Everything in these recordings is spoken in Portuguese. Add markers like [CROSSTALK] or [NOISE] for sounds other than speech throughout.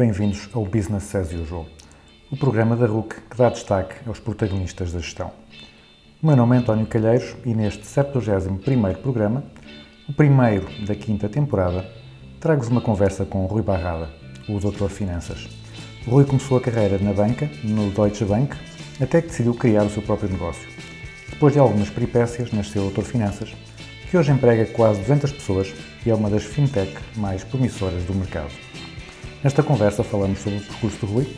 Bem-vindos ao Business as Usual, o programa da RUC que dá destaque aos protagonistas da gestão. O meu nome é António Calheiros e neste 71º programa, o primeiro da quinta temporada, trago-vos uma conversa com Rui Barrada, o Doutor Finanças. O Rui começou a carreira na banca, no Deutsche Bank, até que decidiu criar o seu próprio negócio. Depois de algumas peripécias, nasceu o Doutor Finanças, que hoje emprega quase 200 pessoas e é uma das fintech mais promissoras do mercado. Nesta conversa falamos sobre o percurso do Rui,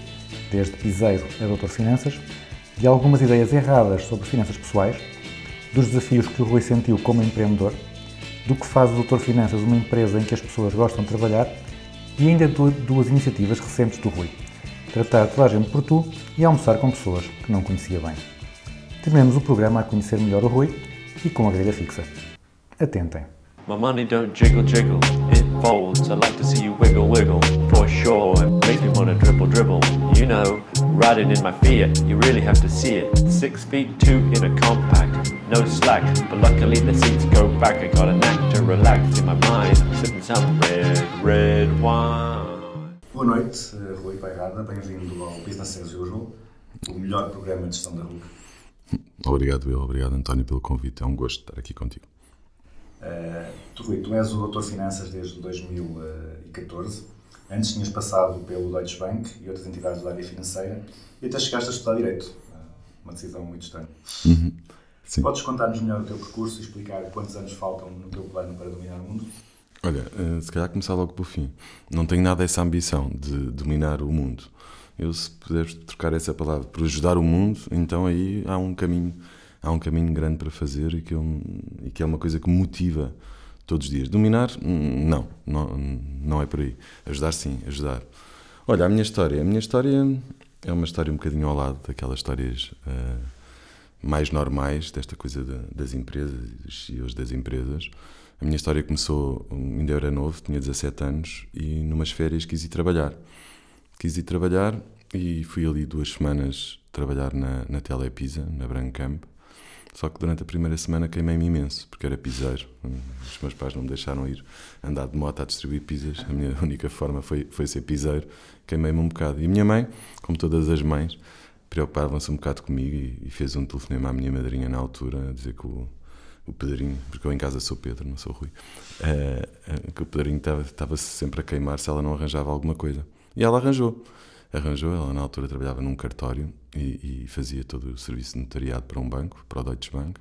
desde piseiro a doutor Finanças, de algumas ideias erradas sobre finanças pessoais, dos desafios que o Rui sentiu como empreendedor, do que faz o doutor Finanças uma empresa em que as pessoas gostam de trabalhar e ainda duas iniciativas recentes do Rui, tratar toda a gente por tu e almoçar com pessoas que não conhecia bem. Terminamos o programa a conhecer melhor o Rui e com a grelha fixa. Atentem. My money don't jiggle jiggle, folds. I like to see you wiggle wiggle, for sure. It makes me wanna dribble dribble. You know, riding in my Fiat, you really have to see it. Six feet two in a compact, no slack. But luckily the seats go back. I got a knack to relax in my mind. I'm sipping some red, red wine. Boa noite, eh, Rui Pairada, bem-vindo ao Business as Usual, o melhor programa de gestão da RUC. Obrigado, eu. Obrigado, António, pelo convite. É um gosto estar aqui contigo. Uh, Rui, tu és o doutor Finanças desde 2014. Antes tinhas passado pelo Deutsche Bank e outras entidades da área financeira e até chegaste a estudar Direito. Uh, uma decisão muito estranha. Sim. Podes contar-nos melhor o teu percurso e explicar quantos anos faltam no teu plano para dominar o mundo? Olha, eh, se calhar começar logo pelo fim. Não tenho nada essa ambição de dominar o mundo. Eu, se puderes trocar essa palavra por ajudar o mundo, então aí há um caminho, há um caminho grande para fazer e que, eu, e que é uma coisa que motiva todos os dias. Dominar, não, não, não é por aí. Ajudar, sim, ajudar. Olha, a minha história. A minha história é uma história um bocadinho ao lado daquelas histórias eh, mais normais, desta coisa da- das empresas e dos CEOs das empresas. A minha história começou, ainda era novo, tinha 17 anos e numas férias quis ir trabalhar. Quis ir trabalhar e fui ali duas semanas trabalhar na, na Telepisa, na Brancamp. Só que durante a primeira semana queimei-me imenso, porque era piseiro. Hum, Os meus pais não me deixaram ir andar de moto a distribuir pizzas. A minha [LAUGHS] única forma foi, foi ser piseiro. Queimei-me um bocado. E a minha mãe, como todas as mães, preocupavam-se um bocado comigo e, e fez um telefonema à minha madrinha na altura a dizer que o, o Pedrinho, porque eu em casa sou Pedro, não sou Rui, eh, que o Pedrinho estava- sempre a queimar se ela não arranjava alguma coisa. E ela arranjou. Arranjou, ela na altura trabalhava num cartório e, e fazia todo o serviço de notariado para um banco, para o Deutsche Bank.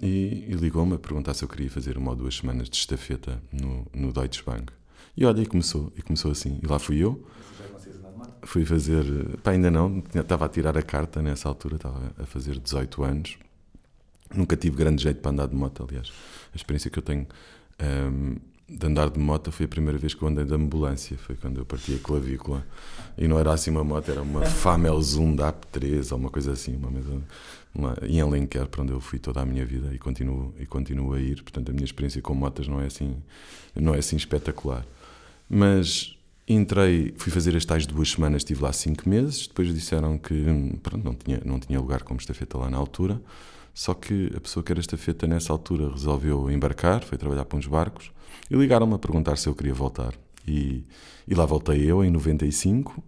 E, e ligou-me a perguntar se eu queria fazer uma ou duas semanas de estafeta no, no Deutsche Bank. E olha, e começou, e começou assim. E lá fui eu, fui fazer. Pá, ainda não, estava a tirar a carta nessa altura, estava a fazer 18 anos. Nunca tive grande jeito para andar de moto, aliás. A experiência que eu tenho ahm, de andar de moto foi a primeira vez que eu andei de ambulância, foi quando eu parti a clavícula. E não era assim uma moto, era uma Famel Zoom da AP3 ou uma coisa assim, uma, mesa- uma, em Alenquer, para onde eu fui toda a minha vida e continuo, e continuo a ir. Portanto, a minha experiência com motas não é assim, não é assim espetacular. Mas entrei, fui fazer as tais duas semanas, estive lá cinco meses. Depois disseram que hum, pronto, não, tinha, não tinha lugar como estafeta lá na altura. Só que a pessoa que era estafeta nessa altura resolveu embarcar, foi trabalhar para uns barcos e ligaram-me a perguntar se eu queria voltar. E, e lá voltei eu em 95,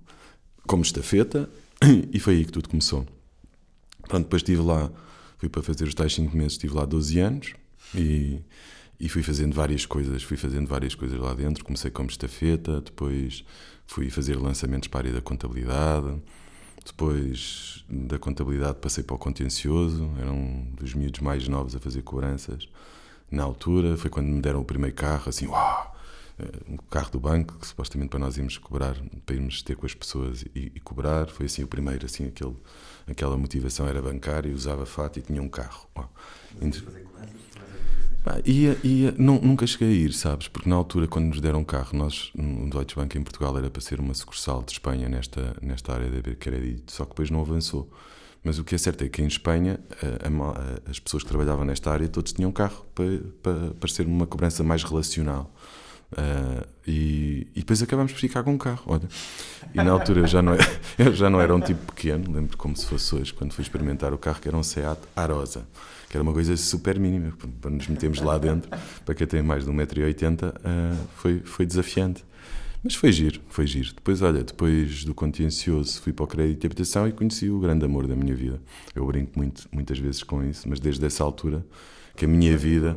como estafeta, [CLEARS THROAT] e foi aí que tudo começou. Pronto, depois estive lá, fui para fazer os tais 5 meses, estive lá 12 anos e, e fui fazendo várias coisas, fui fazendo várias coisas lá dentro. Comecei como estafeta, depois fui fazer lançamentos para a área da contabilidade, depois da contabilidade passei para o contencioso, era um dos miúdos mais novos a fazer cobranças. Na altura, foi quando me deram o primeiro carro, assim, uau! um carro do banco, que supostamente para nós irmos cobrar, para irmos ter com as pessoas e, e cobrar, foi assim o primeiro, assim, aquele, aquela motivação era bancária, usava fato e tinha um carro. Uau. Entre- Ia, ia, nu- nunca cheguei a ir, sabes? Porque na altura, quando nos deram carro, nós, no Deutsche Bank em Portugal, era para ser uma sucursal de Espanha nesta, nesta área de crédito, só que depois não avançou. Mas o que é certo é que em Espanha, a- a as pessoas que trabalhavam nesta área, todos tinham carro para, para, para ser uma cobrança mais relacional. Ah, e, e depois acabámos por ficar com um carro, olha. E na altura eu já não, [LAUGHS] era, já não era um tipo pequeno, lembro como se fosse hoje, quando fui experimentar o carro, que era um Seat Arosa, que era uma coisa super mínima, para nos metermos lá dentro, para quem tem mais de 1,80m, ah, foi, foi desafiante. Mas foi giro, foi giro. Depois, olha, depois do contencioso fui para o crédito de habitação e conheci o grande amor da minha vida. Eu brinco muito, muitas vezes com isso, mas desde essa altura que a minha vida.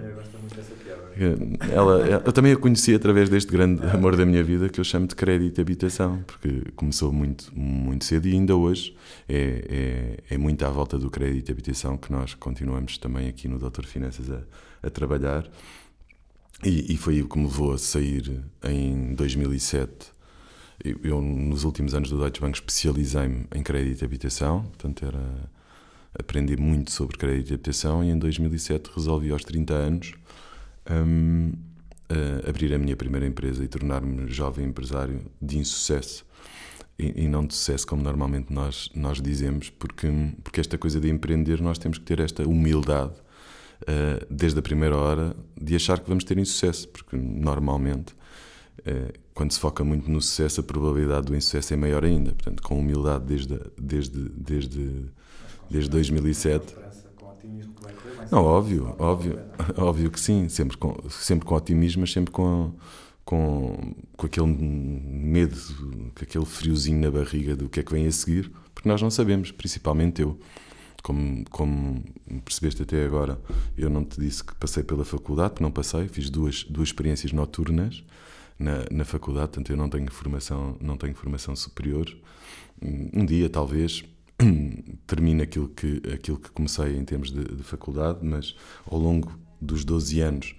Ela, eu também a conheci através deste grande amor da minha vida que eu chamo de crédito habitação, porque começou muito, muito cedo e ainda hoje é, é, é muito à volta do crédito habitação que nós continuamos também aqui no Doutor Finanças a, a trabalhar. E, e foi o que me levou a sair em 2007. Eu, eu, nos últimos anos do Deutsche Bank, especializei-me em crédito de habitação, portanto, era aprender muito sobre crédito de habitação. E em 2007 resolvi, aos 30 anos, hum, eh, abrir a minha primeira empresa e tornar-me jovem empresário de insucesso. E, e não de sucesso, como normalmente nós, nós dizemos, porque, porque esta coisa de empreender, nós temos que ter esta humildade Uh, desde a primeira hora de achar que vamos ter insucesso, porque normalmente uh, quando se foca muito no sucesso a probabilidade do insucesso é maior ainda, portanto com humildade desde, desde, desde, desde 2007 não, óbvio, óbvio, [LAUGHS] óbvio que sim, sempre com, sempre com otimismo, mas sempre com, com, com aquele medo, com aquele friozinho na barriga do que é que vem a seguir, porque nós não sabemos, principalmente eu como, como percebeste até agora, eu não te disse que passei pela faculdade, porque não passei, fiz duas, duas experiências noturnas na, na faculdade, portanto eu não tenho formação, não tenho formação superior. Um dia, talvez, [CLEARS THROAT] termine aquilo que, aquilo que comecei em termos de, de faculdade, mas ao longo dos 12 anos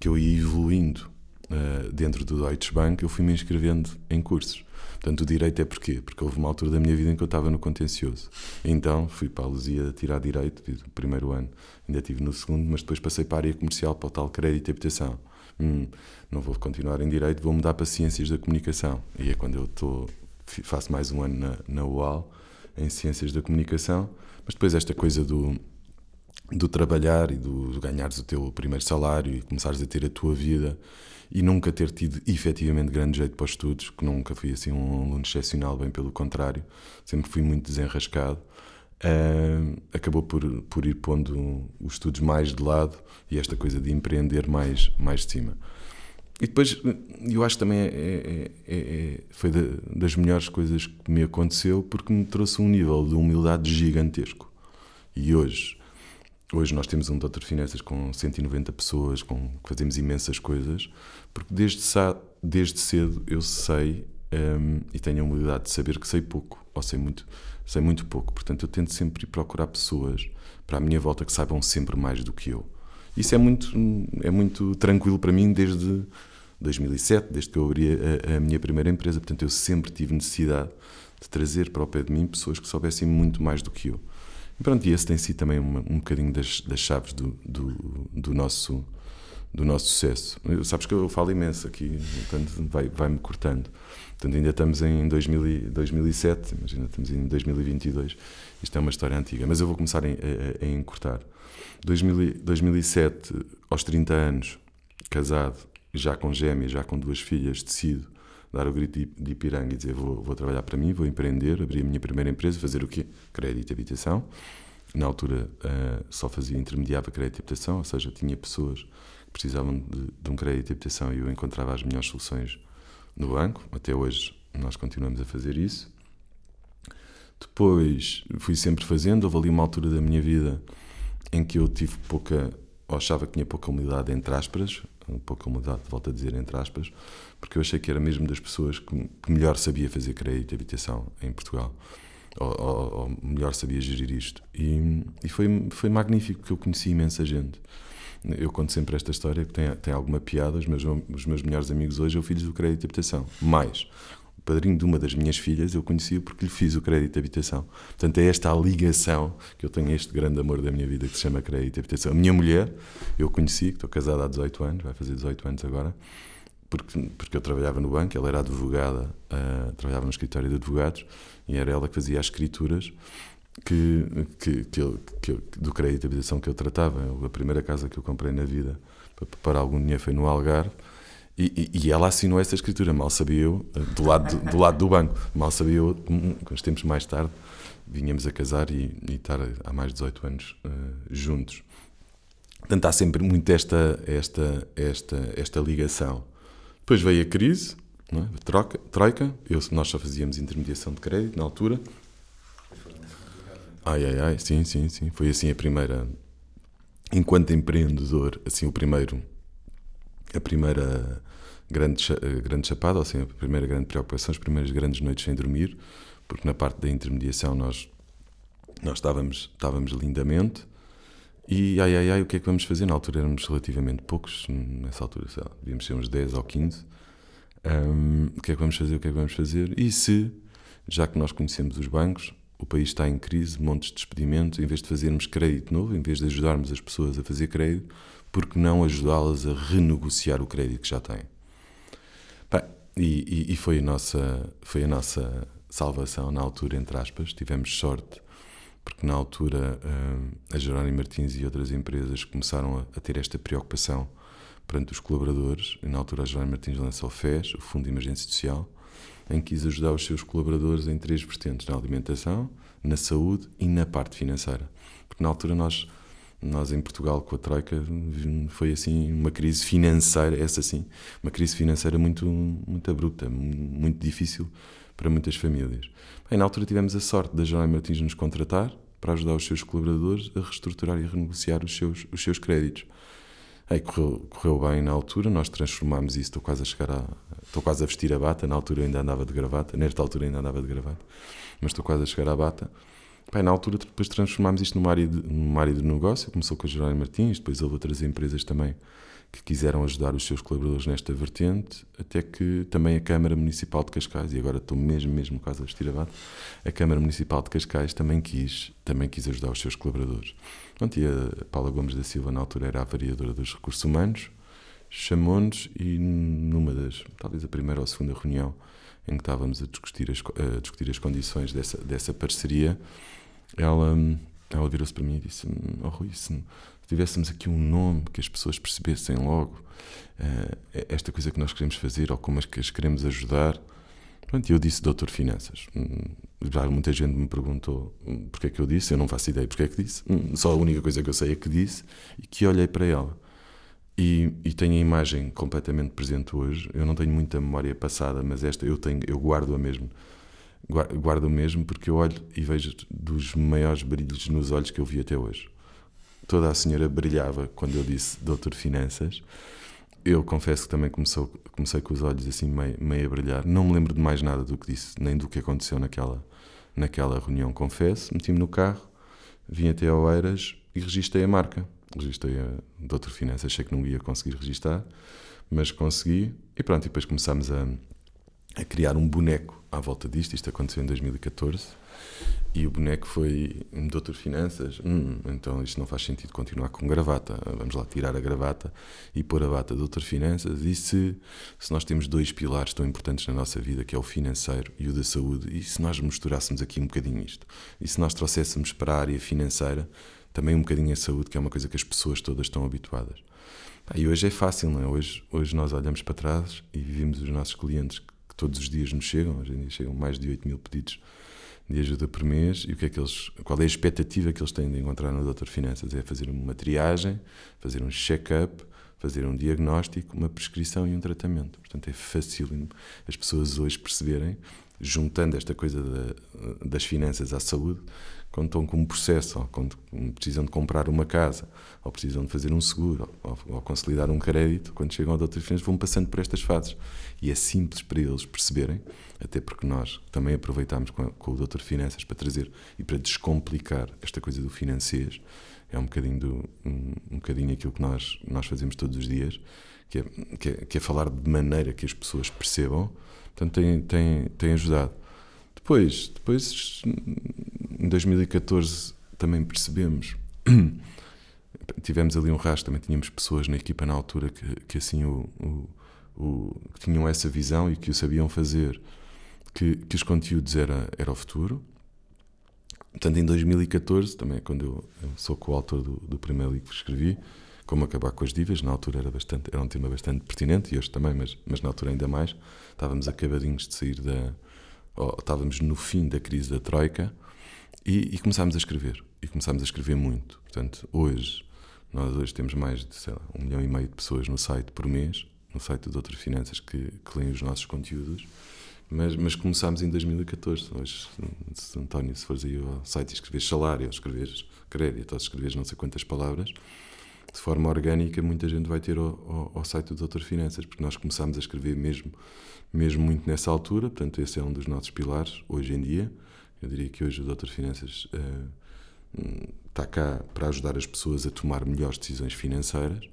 que eu ia evoluindo uh, dentro do Deutsche Bank, eu fui me inscrevendo em cursos. Portanto, o direito é porquê? Porque houve uma altura da minha vida em que eu estava no contencioso. Então, fui para a Luzia tirar direito, fiz o primeiro ano, ainda estive no segundo, mas depois passei para a área comercial, para o tal crédito e habitação. Hum, não vou continuar em direito, vou mudar para ciências da comunicação. E é quando eu estou, faço mais um ano na, na UAL, em ciências da comunicação, mas depois esta coisa do, do trabalhar e do, do ganhares o teu primeiro salário e começares a ter a tua vida e nunca ter tido efetivamente grande jeito para os estudos, que nunca fui assim um aluno excepcional, bem pelo contrário, sempre fui muito desenrascado, uh, acabou por, por ir pondo os estudos mais de lado e esta coisa de empreender mais, mais de cima. E depois, eu acho que também é, é, é, é foi da, das melhores coisas que me aconteceu porque me trouxe um nível de humildade gigantesco. E hoje, Hoje nós temos um Doutor Finanças com 190 pessoas, com, fazemos imensas coisas, porque desde, desde cedo eu sei um, e tenho a humildade de saber que sei pouco, ou sei muito, sei muito pouco. Portanto, eu tento sempre ir procurar pessoas para a minha volta que saibam sempre mais do que eu. Isso é muito, é muito tranquilo para mim desde 2007, desde que eu abri a, a minha primeira empresa. Portanto, eu sempre tive necessidade de trazer para o pé de mim pessoas que soubessem muito mais do que eu. E pronto, e esse tem sido também uma, um bocadinho das, das chaves do, do, do, nosso, do nosso sucesso. Eu, sabes que eu falo imenso aqui, portanto vai-me vai cortando. Portanto, ainda estamos em 2000, 2007, imagina, estamos em 2022. Isto é uma história antiga, mas eu vou começar a, a, a encurtar. 2000, 2007, aos 30 anos, casado, já com gêmeas, já com duas filhas, decido dar o grito de Ipiranga e dizer vou, vou trabalhar para mim, vou empreender, abrir a minha primeira empresa, fazer o quê? Crédito e habitação. Na altura uh, só fazia, intermediava crédito e habitação, ou seja, tinha pessoas que precisavam de, de um crédito e habitação e eu encontrava as melhores soluções no banco. Até hoje nós continuamos a fazer isso. Depois fui sempre fazendo, houve ali uma altura da minha vida em que eu tive pouca, ou achava que tinha pouca humildade, entre aspas, pouca humildade, volto a dizer entre aspas, porque eu achei que era mesmo das pessoas que, que melhor sabia fazer crédito de habitação em Portugal, ou, ou, ou melhor sabia gerir isto. E, e, foi, foi magnífico, porque eu conheci imensa gente. Eu conto sempre esta história que tem, tem alguma piada, os meus, os meus melhores amigos hoje são filhos do crédito de habitação. Mais, padrinho de uma das minhas filhas, eu conheci-o porque lhe fiz o crédito de habitação. Portanto, é esta a ligação que eu tenho, a este grande amor da minha vida que se chama crédito de habitação. A minha mulher, eu conheci, que estou casado há 18 anos, vai fazer 18 anos agora, porque, porque eu trabalhava no banco, ela era advogada, ah, trabalhava no escritório de advogados, e era ela que fazia as escrituras que, que, que eu- que eu- do crédito de habitação que eu tratava. Eu- A primeira casa que eu comprei na vida para preparar algum dinheiro foi no Algarve. E, e- e ela assinou essa escritura, mal sabia eu, do lado do, do lado do banco, mal sabia eu, hum, uns tempos mais tarde, vinhamos a casar e, e estar há mais de 18 anos eh, juntos. Portanto, há sempre muito esta, esta, esta, esta ligação. Depois veio a crise, não é? a troca, troika, eu, nós só fazíamos intermediação de crédito na altura. Ai, ai, ai, sim, sim, sim. Foi assim a primeira, enquanto empreendedor, assim o primeiro, a primeira grande, eh, grande chapada, ou assim, a primeira grande preocupação, as primeiras grandes noites sem dormir, porque na parte da intermediação nós, nós estávamos, estávamos lindamente. E ai, ai, ai, o que é que vamos fazer? Na altura éramos relativamente poucos, nessa altura, lá, devíamos ser uns 10 ou 15. Hum, o que é que vamos fazer? O que é que vamos fazer? E se, já que nós conhecemos os bancos, o país está em crise, montes de despedimentos, em vez de fazermos crédito novo, em vez de ajudarmos as pessoas a fazer crédito, por que não ajudá-las a renegociar o crédito que já têm? E, e- e foi, a nossa, foi a nossa salvação na altura, entre aspas. Tivemos sorte, porque na altura hum, a Jerónimo Martins e outras empresas começaram a, a ter esta preocupação perante os colaboradores. E na altura a Jerónimo Martins lançou o FES, o Fundo de Emergência Social, em que quis ajudar os seus colaboradores em três vertentes: na alimentação, na saúde e na parte financeira. Porque na altura nós, nós em Portugal, com a Troika, foi assim uma crise financeira, essa sim, uma crise financeira muito, muito abrupta, muito difícil para muitas famílias. Bem, na altura tivemos a sorte da Jerónimo Martins nos contratar para ajudar os seus colaboradores a reestruturar e renegociar os seus, os seus créditos. Aí correu, correu bem na altura, nós transformámos isso, estou quase a chegar a. Estou quase a vestir a bata, na altura ainda andava de gravata, nesta altura ainda andava de gravata, mas estou quase a chegar à bata. Na altura depois transformámos isto numa área de, numa área de negócio, começou com a Jerónimo Martins, depois houve outras empresas também que quiseram ajudar os seus colaboradores nesta vertente, até que também a Câmara Municipal de Cascais, e agora estou mesmo, mesmo quase a vestir a bata, a Câmara Municipal de Cascais também quis, também quis ajudar os seus colaboradores. Pronto, e a Paula Gomes da Silva, na altura, era a variadora dos recursos humanos, chamou-nos e numa das, talvez a primeira ou a segunda reunião em que estávamos a discutir as, a discutir as condições dessa, dessa parceria, ela, ela virou-se para mim e disse: Oh Rui, se tivéssemos aqui um nome que as pessoas percebessem logo eh, esta coisa que nós queremos fazer ou como é que as queremos ajudar. Pronto, eu disse Doutor Finanças. Hum, Já muita gente me perguntou hum, porque é que eu disse, eu não faço ideia porque é que disse. Hum, Só a única coisa que eu sei é que disse e que olhei para ela. E, e tenho a imagem completamente presente hoje. Eu não tenho muita memória passada, mas esta eu tenho, eu guardo-a mesmo. Gua- Guardo-a mesmo porque eu olho e vejo dos maiores brilhos nos olhos que eu vi até hoje. Toda a senhora brilhava quando eu disse Doutor Finanças. Eu confesso que também começou, comecei com os olhos assim meio, meio a brilhar. Não me lembro de mais nada do que disse, nem do que aconteceu naquela, naquela reunião, confesso. Meti-me no carro, vim até ao Eiras e registrei a marca. Registrei a Doutor Finanças, achei que não ia conseguir registrar, mas consegui. E pronto, e depois começámos a, a criar um boneco à volta disto. Isto aconteceu em 2014. E o boneco foi Doutor Finanças. Hum, então isto não faz sentido continuar com gravata. Vamos lá tirar a gravata e pôr a bata Doutor Finanças. E se, se nós temos dois pilares tão importantes na nossa vida, que é o financeiro e o da saúde, e se nós misturássemos aqui um bocadinho isto? E se nós trouxéssemos para a área financeira também um bocadinho a saúde, que é uma coisa que as pessoas todas estão habituadas? E hoje é fácil, não é? Hoje, hoje nós olhamos para trás e vimos os nossos clientes todos os dias nos chegam, hoje em dia chegam mais de 8 mil pedidos de ajuda por mês e o que é que eles, qual é a expectativa que eles têm de encontrar no Doutor Finanças? É fazer uma triagem, fazer um check-up, fazer um diagnóstico, uma prescrição e um tratamento. Portanto, é facílimo as pessoas hoje perceberem, juntando esta coisa da- das finanças à saúde, quando estão com um processo, ou quando precisam de comprar uma casa, ou precisam de fazer um seguro, ou, ou consolidar um crédito, quando chegam ao Doutor Finanças, vão passando por estas fases. E é simples para eles perceberem, até porque nós também aproveitamos com, com o Doutor Finanças para trazer e para descomplicar esta coisa do financês, é um bocadinho, do, um, um bocadinho aquilo que nós, nós fazemos todos os dias, que é, que, é, que é falar de maneira que as pessoas percebam. Portanto, tem, tem, tem ajudado. Depois, depois, em 2014, também percebemos. [CLEARS THROAT] Tivemos ali um rastro, também tínhamos pessoas na equipa na altura que, que assim o, o, o- que tinham essa visão e que o sabiam fazer, que, que os conteúdos era, era o futuro. Portanto, em 2014, também é quando eu, eu sou coautor do, do primeiro livro que escrevi, Como Acabar com as Dívidas, na altura era, bastante, era um tema bastante pertinente, e hoje também, mas, mas na altura ainda mais. Estávamos acabadinhos de sair da. Ou estávamos no fim da crise da Troika e, e começámos a escrever. E começámos a escrever muito. Portanto, hoje, nós hoje temos mais de, sei lá, um milhão e meio de pessoas no site por mês, no site do Doutor Finanças, que, que leem os nossos conteúdos. Mas, mas começámos em 2014. Hoje, se, António, se fores aí ao site e escreveres salário, ou escreveres crédito, ou escreveres não sei quantas palavras, de forma orgânica, muita gente vai ter ao, ao, ao site do Doutor Finanças, porque nós começámos a escrever mesmo, mesmo muito nessa altura. Portanto, esse é um dos nossos pilares hoje em dia. Eu diria que hoje o Doutor Finanças hum, está cá para ajudar as pessoas a tomar melhores decisões financeiras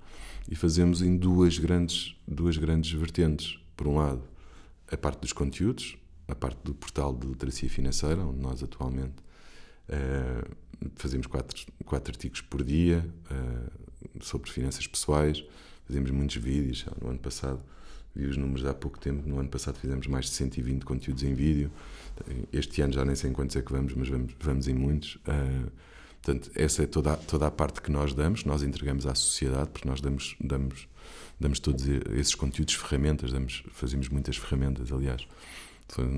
e fazemos em duas grandes, duas grandes vertentes. Por um lado, a parte dos conteúdos, a parte do portal de literacia financeira, onde nós atualmente eh, fazemos quatro, quatro artigos por dia eh, sobre finanças pessoais, fazemos muitos vídeos. No ano passado, vi os números há pouco tempo, no ano passado fizemos mais de 120 conteúdos em vídeo. Este ano já nem sei em quantos é que vamos, mas vamos, vamos em muitos. Eh, portanto, essa é toda, a- toda a parte que nós damos, nós entregamos à sociedade, porque nós damos, damos, damos todos esses conteúdos, ferramentas, damos, fazemos muitas ferramentas, aliás.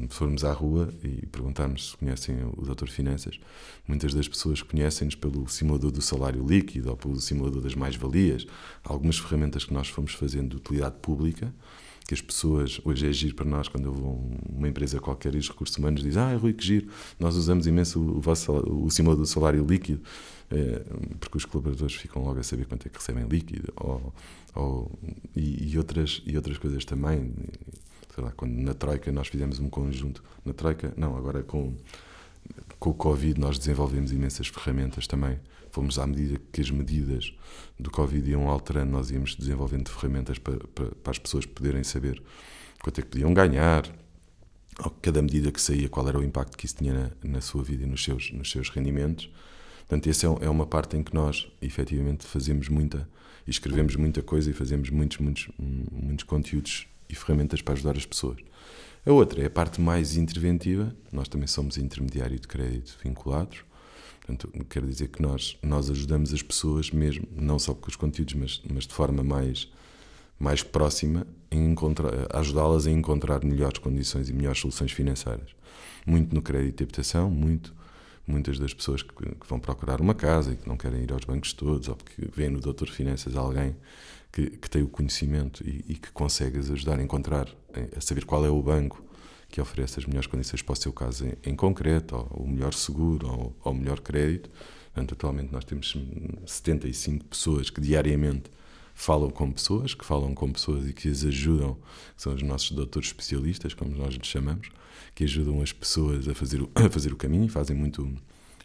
Formos à rua e perguntarmos se conhecem o Doutor Finanças, muitas das pessoas conhecem-nos pelo simulador do salário líquido ou pelo simulador das mais-valias. Algumas ferramentas que nós fomos fazendo de utilidade pública, que as pessoas, hoje é giro para nós, quando eu vou uma empresa qualquer e os recursos humanos dizem ah, Rui, que giro, nós usamos imenso o, vosso, o simulador do salário líquido, eh, porque os colaboradores ficam logo a saber quanto é que recebem líquido, ou, ou- e, e outras, e outras coisas também. Sei lá, quando na Troika nós fizemos um conjunto, na Troika, não, agora com, com o Covid nós desenvolvemos imensas ferramentas também. Fomos à medida que as medidas do Covid iam alterando, nós íamos desenvolvendo ferramentas para, para, para as pessoas poderem saber quanto é que podiam ganhar, ou cada medida que saía, qual era o impacto que isso tinha na, na sua vida e nos seus, nos seus rendimentos. Portanto, essa é, é uma parte em que nós, efetivamente, fazemos muita, e escrevemos muita coisa e fazemos muitos, muitos, muitos conteúdos e ferramentas para ajudar as pessoas. A outra é a parte mais interventiva. Nós também somos intermediário de crédito vinculados. Portanto, quero dizer que nós, nós ajudamos as pessoas mesmo, não só com os conteúdos, mas, mas de forma mais, mais próxima, ajudá-las a encontrar melhores condições e melhores soluções financeiras. Muito no crédito de habitação, muito. Muitas das pessoas que, que vão procurar uma casa e que não querem ir aos bancos todos, ou porque vêem no Doutor Finanças alguém que, que tem o conhecimento e, e que consegue ajudar a encontrar, a saber qual é o banco que oferece as melhores condições para o seu caso em, em concreto, ou o melhor seguro, ou, o melhor crédito. Portanto, atualmente nós temos hum, 75 pessoas que diariamente falam com pessoas, que falam com pessoas e que as ajudam, que são os nossos doutores especialistas, como nós lhes chamamos, que ajudam as pessoas a fazer o, [COUGHS] a fazer o caminho fazem muito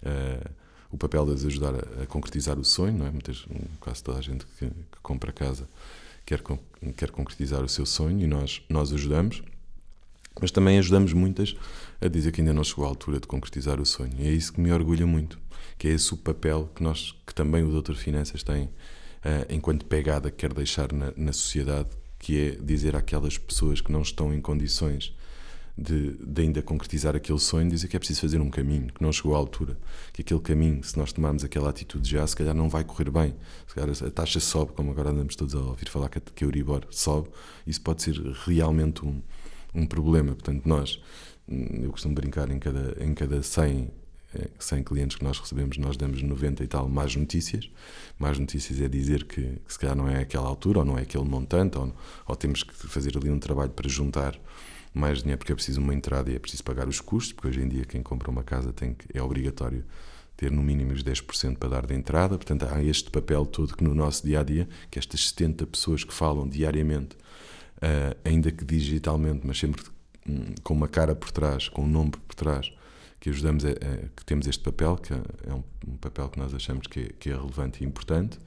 eh, o papel de as ajudar a, a concretizar o sonho, não é? Muitas, quase toda a gente que, que compra casa quer, quer concretizar o seu sonho e nós, nós ajudamos, mas também ajudamos muitas a dizer que ainda não chegou à altura de concretizar o sonho. E é isso que me orgulha muito, que é esse o papel que, nós, que também o Doutor Finanças tem eh, enquanto pegada que quer deixar na, na sociedade, que é dizer àquelas pessoas que não estão em condições de, de ainda concretizar aquele sonho, dizer que é preciso fazer um caminho, que não chegou à altura, que aquele caminho, se nós tomarmos aquela atitude já, se calhar não vai correr bem. Se calhar a taxa sobe, como agora andamos todos a ouvir falar que a, que a Euribor sobe, isso pode ser realmente um, um problema. Portanto, nós, hum, eu costumo brincar em cada, em cada 100, eh, 100 clientes que nós recebemos, nós damos 90 e tal más notícias. Más notícias é dizer que, que se calhar não é aquela altura, ou não é aquele montante, ou, ou temos que fazer ali um trabalho para juntar mais dinheiro porque é preciso uma entrada e é preciso pagar os custos, porque hoje em dia quem compra uma casa tem que, é obrigatório ter no mínimo os 10% para dar de entrada. Portanto, há este papel todo que no nosso dia a dia, que estas 70 pessoas que falam diariamente, ah, ainda que digitalmente, mas sempre com uma cara por trás, com um nome por trás, que ajudamos, a, a- que temos este papel, que é um, um papel que nós achamos que é, que é relevante e importante.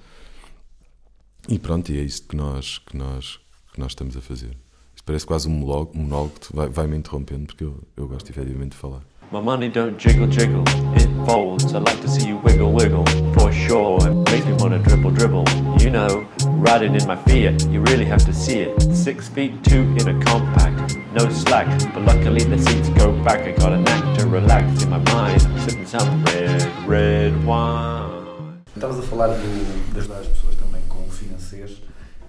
E pronto, e é isto que nós, que nós, que nós estamos a fazer. Isto parece quase um monólogo, um monólogo que vai, vai me interrompendo, porque eu, eu gosto efetivamente de falar. My money don't jiggle jiggle, it folds. I like to see you wiggle wiggle, for sure. It makes me wanna dribble dribble. You know, riding in my Fiat, you really have to see it. Six feet two in a compact, no slack. But luckily the seats go back. I got a knack to relax in my mind. I'm sipping some red, red wine. Estavas a falar de ajudar as pessoas também com o financeiro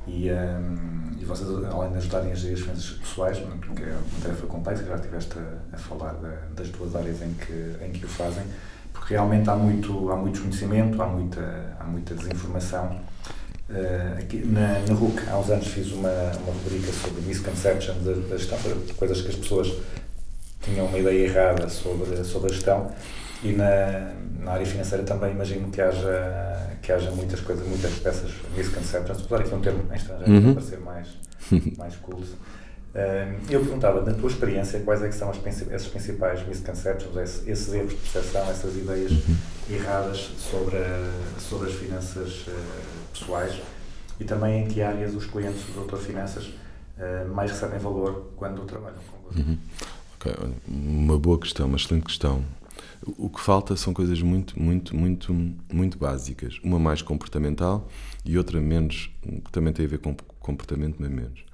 e, hum, e vocês, além de ajudarem a gerir as finanças pessoais, porque é uma tarefa complexa, já estiveste a, a falar da- das duas áreas em que, em que o fazem, porque realmente há muito, há muito desconhecimento, há muita, há muita desinformação. Eh, aqui, na, na RUC, há uns anos, fiz uma, uma rubrica sobre misconceptions da, da gestão, coisas que as pessoas tinham uma ideia errada sobre, sobre a gestão e na, na área financeira também imagino que haja, que haja muitas coisas, muitas peças misconceptions, vou usar aqui um termo em estrangeiro Uhum. para ser mais, [LAUGHS] mais cool. Eh, eu perguntava, na tua experiência, quais é que são as, esses principais misconceptions, esse- esses erros de percepção, essas ideias erradas sobre, a- sobre as finanças eh, pessoais e também em que áreas os clientes do Doutor Finanças eh, mais recebem valor quando trabalham convosco? Uhum. Ok, olha, uma boa questão, uma excelente questão. O que falta são coisas muito, muito, muito, muito básicas. Uma mais comportamental e outra menos, que também tem a ver com comportamento, mas menos.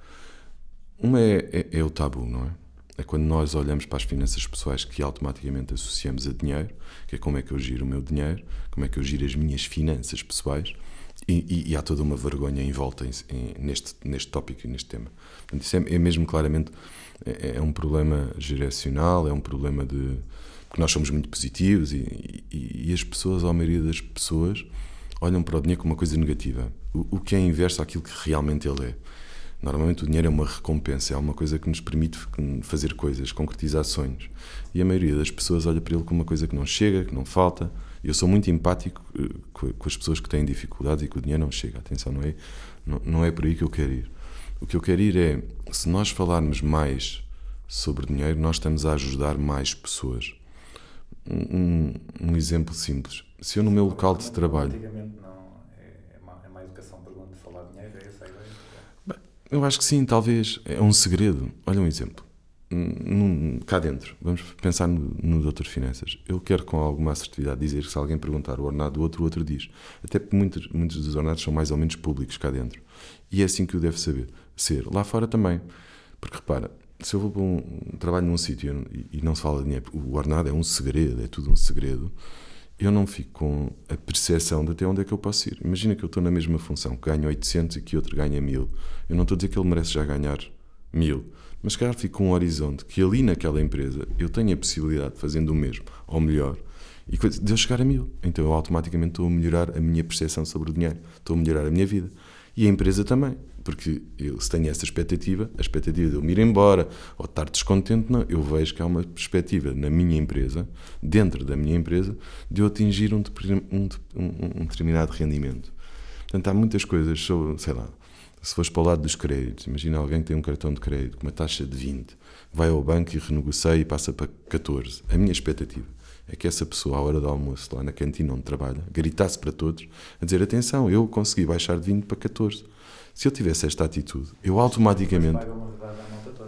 Uma é, é- é o tabu, não é? É quando nós olhamos para as finanças pessoais que automaticamente associamos a dinheiro, que é como é que eu giro o meu dinheiro, como é que eu giro as minhas finanças pessoais, e, e- e há toda uma vergonha em em- neste, neste tópico e neste tema. Portanto, isso é, é mesmo claramente é, é um problema geracional, é um problema de. porque nós somos muito positivos e, e- e as pessoas, a maioria das pessoas, olham para o dinheiro como uma coisa negativa. O, o que é inverso àquilo que realmente ele é. Normalmente o dinheiro é uma recompensa, é uma coisa que nos permite fazer coisas, concretizar sonhos. E a maioria das pessoas olha para ele como uma coisa que não chega, que não falta. Eu sou muito empático eh, co- com as pessoas que têm dificuldades e que o dinheiro não chega. Atenção, não é, não, não é por aí que eu quero ir. O que eu quero ir é, se nós falarmos mais sobre dinheiro, nós estamos a ajudar mais pessoas. Um, um- exemplo simples. Se eu no meu local de trabalho Antigamente não, é, é, má, é má educação pergunta falar dinheiro, é essa a ideia? Eu acho que sim, talvez. É um segredo. Olha um exemplo. Num- cá dentro, vamos pensar no, no Doutor Finanças. Eu quero com alguma assertividade dizer que se alguém perguntar o ordenado do outro, o outro diz. Até porque muitos, muitos dos ordenados são mais ou menos públicos cá dentro. E é assim que o deve saber. Ser. Lá fora também. Porque repara, se eu vou para um trabalho num sítio e, e não se fala de dinheiro, o ordenado é um segredo, é tudo um segredo. Eu não fico com a percepção de até onde é que eu posso ir. Imagina que eu estou na mesma função, que ganho 800 e que outro ganha 1000. Eu não estou a dizer que ele merece já ganhar 1000, mas calhar fico com um horizonte que ali naquela empresa eu tenho a possibilidade de fazendo o mesmo, ou melhor, e de eu chegar a 1000. Então eu automaticamente estou a melhorar a minha percepção sobre o dinheiro, estou a melhorar a minha vida. E a empresa também, porque eu, se tenho essa expectativa, a expectativa de eu me ir embora ou de estar descontente, não, eu vejo que há uma perspectiva na minha empresa, dentro da minha empresa, de eu atingir um, um- um determinado rendimento. Portanto, há muitas coisas sobre, sei lá, se fores para o lado dos créditos, imagina alguém que tem um cartão de crédito com uma taxa de 20, vai ao banco e renegocia e passa para 14. A minha expectativa é que essa pessoa, à hora do almoço, lá na cantina onde trabalha, gritasse para todos, a dizer, atenção, eu consegui baixar de 20 para 14. Se eu tivesse esta atitude, eu automaticamente...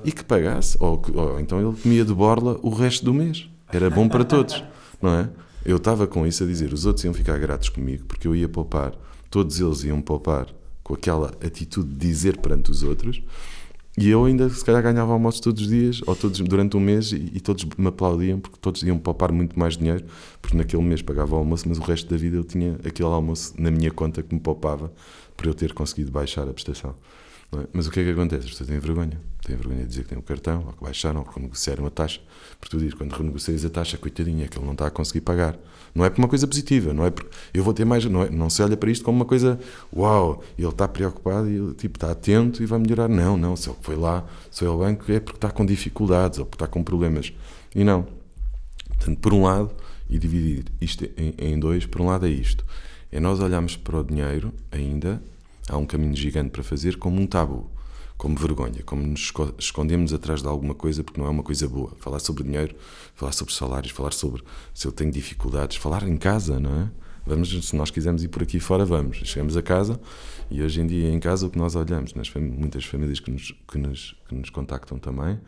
E que pagasse, ou, ou então ele comia de borla o resto do mês. Era bom para todos, [LAUGHS] não é? Eu estava com isso a dizer, os outros iam ficar gratos comigo porque eu ia poupar, todos eles iam poupar com aquela atitude de dizer perante os outros e eu ainda se calhar ganhava almoços todos os dias ou todos durante um mês e, e todos me aplaudiam porque todos iam poupar muito mais dinheiro porque naquele mês pagava o almoço mas o resto da vida eu tinha aquele almoço na minha conta que me poupava para eu ter conseguido baixar a prestação. é? Mas o que é que acontece? As pessoas têm vergonha. Têm vergonha de dizer que têm o cartão, ou que baixaram, ou que renegociaram a taxa. Porque tu dizes, quando renegocias a taxa, coitadinho, é que ele não está a conseguir pagar. Não é por uma coisa positiva, não é porque eu vou ter mais. Não, é, não se olha para isto como uma coisa, uau, ele está preocupado e ele tipo, está atento e vai melhorar. Não, não, se ele foi lá, se foi ao banco, é porque está com dificuldades ou porque está com problemas. E não. Portanto, por um lado, e dividir isto em, em dois, por um lado é isto. É nós olharmos para o dinheiro ainda, há um caminho gigante para fazer, como um tabu. Como vergonha, como nos esco- escondemos atrás de alguma coisa porque não é uma coisa boa. Falar sobre dinheiro, falar sobre salários, falar sobre se eu tenho dificuldades, falar em casa, não é? Vamos, se nós quisermos ir por aqui fora, vamos. Chegamos a casa e hoje em dia em casa o que nós olhamos, nas fam- muitas famílias que nos, que, nos, que nos contactam também,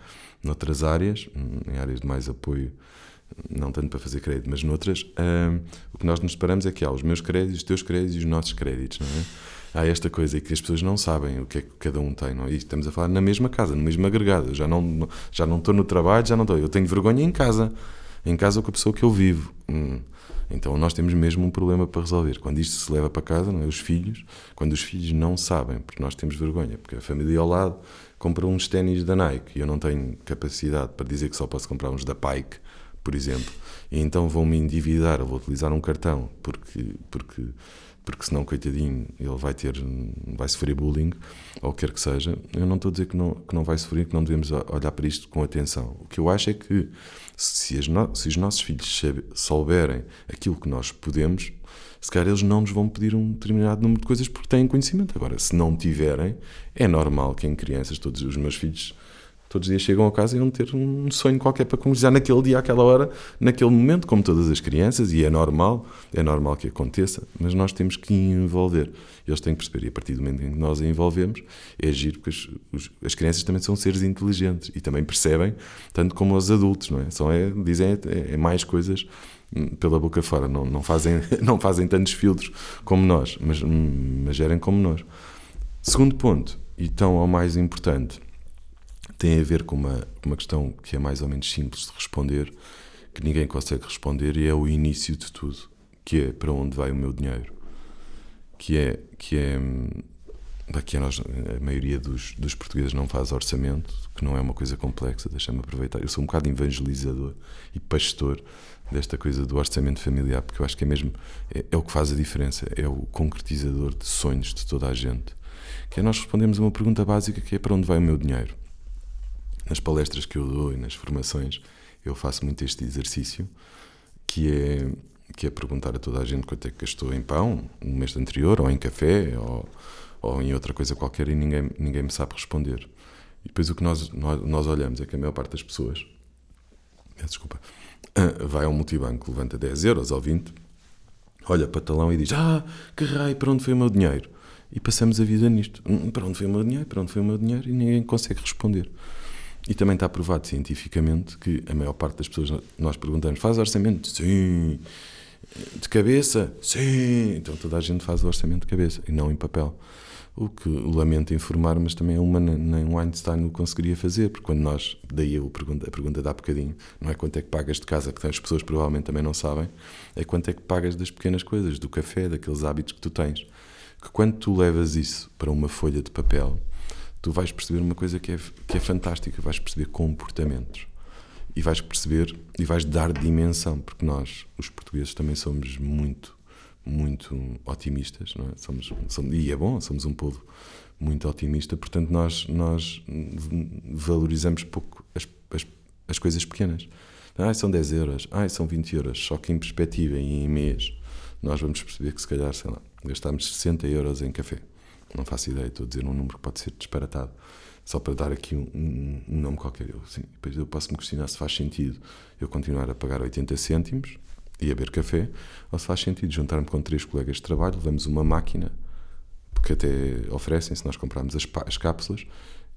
noutras áreas, hum, em áreas de mais apoio, não tanto para fazer crédito, mas noutras, hum, o que nós nos separamos é que há os meus créditos, os teus créditos e os nossos créditos, não é? Há esta coisa que as pessoas não sabem o que é que cada um tem, não é? E estamos a falar na mesma casa, no mesmo agregado. Eu já não, já não estou no trabalho, já não estou. Eu tenho vergonha em casa, em casa com a pessoa que eu vivo. Hum. Então nós temos mesmo um problema para resolver. Quando isto se leva para casa, não é? Os filhos, quando os filhos não sabem, porque nós temos vergonha, porque a família ao lado compra uns ténis da Nike e eu não tenho capacidade para dizer que só posso comprar uns da Pike, por exemplo. E então vão-me endividar, eu vou utilizar um cartão, porque, porque, porque senão, coitadinho, ele vai ter, vai sofrer bullying, ou quer que seja. Eu não estou a dizer que não, que não vai sofrer, que não devemos olhar para isto com atenção. O que eu acho é que se, no- se os nossos filhos souberem aquilo que nós podemos, se calhar eles não nos vão pedir um determinado número de coisas porque têm conhecimento. Agora, se não tiverem, é normal que em crianças, todos os meus filhos, todos os dias chegam a casa e vão ter um sonho qualquer para concretizar naquele dia, àquela hora, naquele momento, como todas as crianças, e é normal, é normal que aconteça, mas nós temos que envolver. Eles têm que perceber, e a partir do momento em que nós a envolvemos, é agir, porque as, os- as crianças também são seres inteligentes e também percebem, tanto como os adultos, não é? São, é dizem é, é mais coisas hum, pela boca fora, não, não, fazem, [LAUGHS] não fazem tantos filtros como nós, mas, hum, mas gerem como nós. Segundo ponto, e tão ao mais importante, tem a ver com uma, uma questão que é mais ou menos simples de responder, que ninguém consegue responder, e é o início de tudo, que é para onde vai o meu dinheiro. Que é, que é daqui a nós, a maioria dos, dos portugueses não faz orçamento, que não é uma coisa complexa, deixa-me aproveitar. Eu sou um bocado evangelizador e pastor desta coisa do orçamento familiar, porque eu acho que é mesmo, é, é o que faz a diferença, é o concretizador de sonhos de toda a gente. Que é nós respondemos a uma pergunta básica que é para onde vai o meu dinheiro? Nas palestras que eu dou e nas formações, eu faço muito este exercício, que é, que é perguntar a toda a gente quanto é que gastou em pão no mês anterior, ou em café, ou, ou em outra coisa qualquer, e ninguém, ninguém me sabe responder. E depois o que nós, nós, nós olhamos é que a maior parte das pessoas, desculpa, [COUGHS] vai ao multibanco, levanta 10 euros ou 20, olha para o talão e diz: Ah, que raio, para onde foi o meu dinheiro? E passamos a vida nisto. Hum, Para onde foi o meu dinheiro? Para onde foi o meu dinheiro? E ninguém consegue responder. E também está provado cientificamente que a maior parte das pessoas, nós perguntamos: faz orçamento? Sim. De cabeça? Sim. Então toda a gente faz o orçamento de cabeça e não em papel. O que lamento informar, mas também é uma nem o Einstein o conseguiria fazer, porque quando nós, daí eu pergunto, a pergunta dá bocadinho, não é quanto é que pagas de casa, que as pessoas provavelmente também não sabem, é quanto é que pagas das pequenas coisas, do café, daqueles hábitos que tu tens. Que quando tu levas isso para uma folha de papel, tu vais perceber uma coisa que é, que é fantástica, vais perceber comportamentos. E vais perceber e vais dar dimensão, porque nós, os portugueses, também somos muito, muito otimistas, não é? Somos, somos, e é bom, somos um povo muito otimista, portanto, nós, nós valorizamos pouco as, as, as coisas pequenas. Ah, são 10 euros, ah, são 20 euros, só que em perspectiva em mês, nós vamos perceber que se calhar, sei lá, gastámos 60 euros em café. Não faço ideia, estou a dizer um número que pode ser disparatado. Só para dar aqui um, um, nome qualquer. Eu, assim, depois eu posso me questionar se faz sentido eu continuar a pagar 80 cêntimos e a beber café, ou se faz sentido juntar-me com três colegas de trabalho, levamos uma máquina, porque até oferecem, se nós comprarmos as, as cápsulas,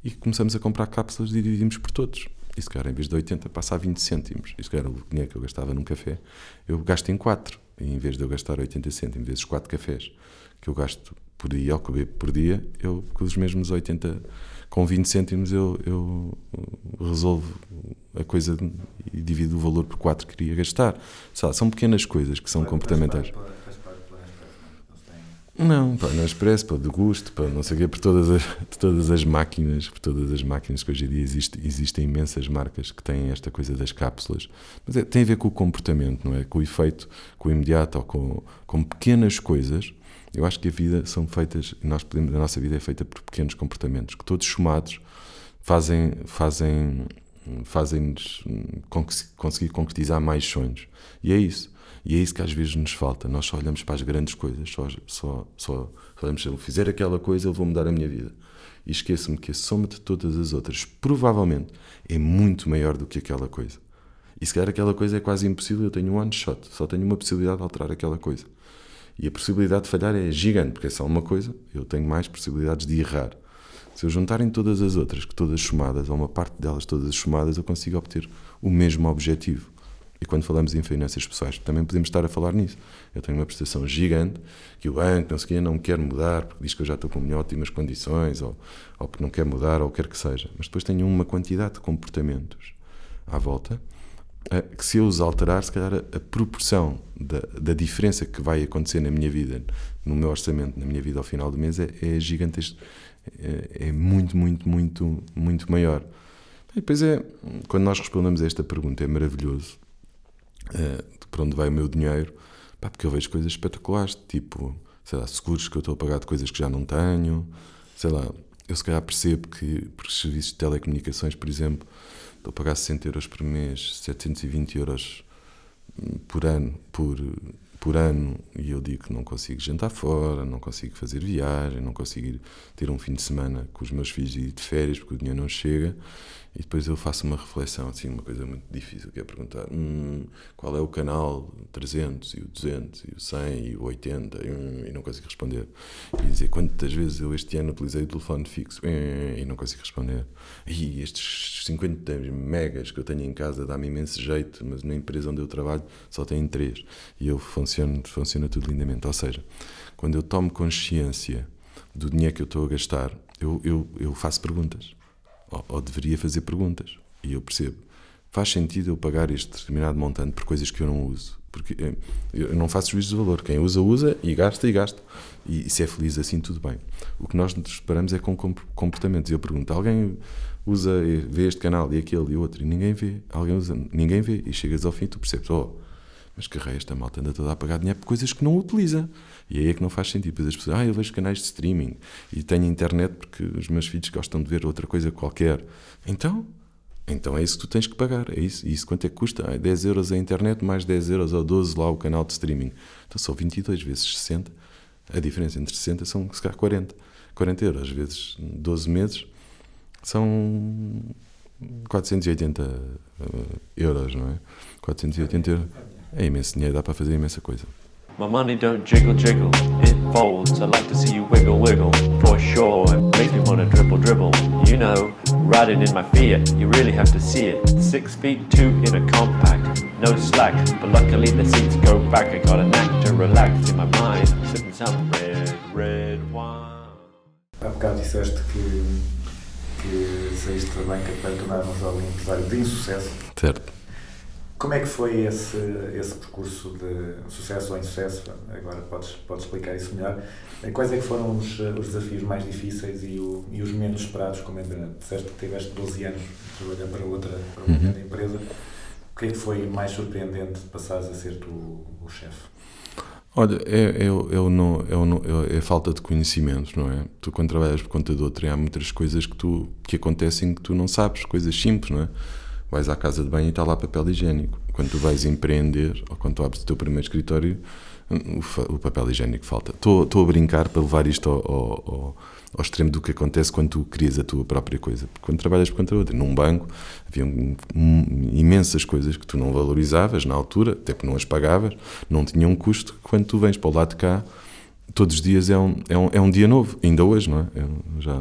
e começamos a comprar cápsulas e dividimos por todos. E se calhar, em vez de 80, passa a 20 cêntimos. E se calhar o dinheiro que eu gastava num café, eu gasto em 4. E em vez de eu gastar 80 cêntimos vezes 4 cafés que eu gasto por dia, eu bebo por dia, eu com os mesmos 80, com 20 cêntimos, eu, eu resolvo a coisa e divido o valor por 4 que queria gastar. Sabe, são pequenas coisas que são comportamentais. Não, pá, não é expresso, pá, de gosto, pá, não sei o quê, por todas as, todas as máquinas, por todas as máquinas que hoje em dia existe, existem imensas marcas que têm esta coisa das cápsulas, mas é- tem a ver com o comportamento, não é? Com o efeito, com o imediato ou com, com pequenas coisas. Eu acho que a vida são feitas, nós podemos, a nossa vida é feita por pequenos comportamentos que todos somados fazem, fazem, fazem-nos con- conseguir concretizar mais sonhos. E é isso. E é isso que às vezes nos falta. Nós só olhamos para as grandes coisas, só, só, só, olhamos, se eu fizer aquela coisa, eu vou mudar a minha vida. E esqueço-me que a soma de todas as outras, provavelmente, é muito maior do que aquela coisa. E se calhar aquela coisa é quase impossível, eu tenho um one shot, só tenho uma possibilidade de alterar aquela coisa. E a possibilidade de falhar é gigante, porque é só uma coisa, eu tenho mais possibilidades de errar. Se eu juntarem todas as outras, que todas somadas, ou uma parte delas todas somadas, eu consigo obter o mesmo objetivo. E quando falamos em finanças pessoais, também podemos estar a falar nisso. Eu tenho uma prestação gigante que o banco, não sei não quer mudar, porque diz que eu já estou com ótimas condições, ou, ou que não quer mudar, ou quer que seja. Mas depois tenho uma quantidade de comportamentos à volta que se eu os alterar, se calhar a, proporção da, da diferença que vai acontecer na minha vida, no meu orçamento, na minha vida ao final do mês, é, é gigantesco. É, é muito, muito, muito, muito maior. E depois é, quando nós respondemos a esta pergunta, é maravilhoso. eh, de para onde vai o meu dinheiro? Pá, porque eu vejo coisas espetaculares, tipo, sei lá, seguros que eu estou a pagar de coisas que já não tenho, sei lá, eu se calhar percebo que, por serviços de telecomunicações, por exemplo, estou a pagar 60 euros por mês, 720 euros hum, por ano, por, por ano, e eu digo que não consigo jantar fora, não consigo fazer viagem, não consigo ter um fim de semana com os meus filhos e ir de férias porque o dinheiro não chega. E depois eu faço uma reflexão, assim, uma coisa muito difícil, que é perguntar hum, qual é o canal 300 e o 200 e o 100 e o 80 e, hum, e não consigo responder. E dizer quantas vezes eu este ano utilizei o telefone fixo hum, e não consigo responder. E estes 50 megas que eu tenho em casa dá-me imenso jeito, mas na empresa onde eu trabalho só tem 3 e eu funciono, funciona tudo lindamente. Ou seja, quando eu tomo consciência do dinheiro que eu estou a gastar, eu, eu, eu faço perguntas ou, ou deveria fazer perguntas. E eu percebo, faz sentido eu pagar este determinado montante por coisas que eu não uso? Porque eh, eu não faço juízo de valor. Quem usa, usa e gasta e gasta. E, se é feliz assim, tudo bem. O que nós nos deparamos é com com- comportamentos. Eu pergunto, alguém usa, e vê este canal e aquele e outro? E ninguém vê. Alguém usa, ninguém vê. E chegas ao fim e tu percebes, oh, mas raio, esta malta anda toda a pagar dinheiro por coisas que não utiliza. E aí é que não faz sentido. Depois as pessoas, ah, eu vejo canais de streaming e tenho internet porque os meus filhos gostam de ver outra coisa qualquer. Então, então é isso que tu tens que pagar. É isso. E isso quanto é que custa? Ah, 10 euros a internet mais 10 euros ou 12 lá o canal de streaming. Então são 22 vezes 60. A diferença entre 60 são se calhar 40. 40 euros vezes 12 meses são 480 eh, euros, não é? 480 euros. É imenso dinheiro, dá para fazer imensa coisa. My money don't jiggle jiggle, it folds. I like to see you wiggle wiggle, for sure. It makes me wanna dribble dribble. You know, riding in my Fiat, you really have to see it. Six feet two in a compact, no slack. But luckily the seats go back. I got a knack to relax in my mind. I'm sipping some red, red wine. Há bocado disseste que, que saíste da banca para tornar um empresário de insucesso. Certo. Como é que foi esse, esse percurso de sucesso ou insucesso? Agora podes, podes explicar isso melhor. Quais é que foram os, os desafios mais difíceis e, o- e os menos esperados como empreendedor? Disseste que tiveste 12 anos a trabalhar para outra, para uma grande empresa. O que é que foi mais surpreendente de passares a ser tu o chefe? Olha, é, é, é, o não, é, o não- é a falta de conhecimento, não é? Tu, quando trabalhas por conta de outro, há muitas coisas que, tu, que acontecem que tu não sabes, coisas simples, não é? Vais à casa de banho e está lá papel higiênico. Quando tu vais empreender, ou quando tu abres o teu primeiro escritório, o, papel higiênico falta. Estou a brincar para levar isto ao, ao, ao- ao extremo do que acontece quando tu crias a tua própria coisa. Porque quando trabalhas de outra, num banco, havia um- imensas coisas que tu não valorizavas na altura, até porque não as pagavas, não tinham um custo. Quando tu vens para o lado de cá, todos os dias é um, é um, é um dia novo, ainda hoje, não é? Eu já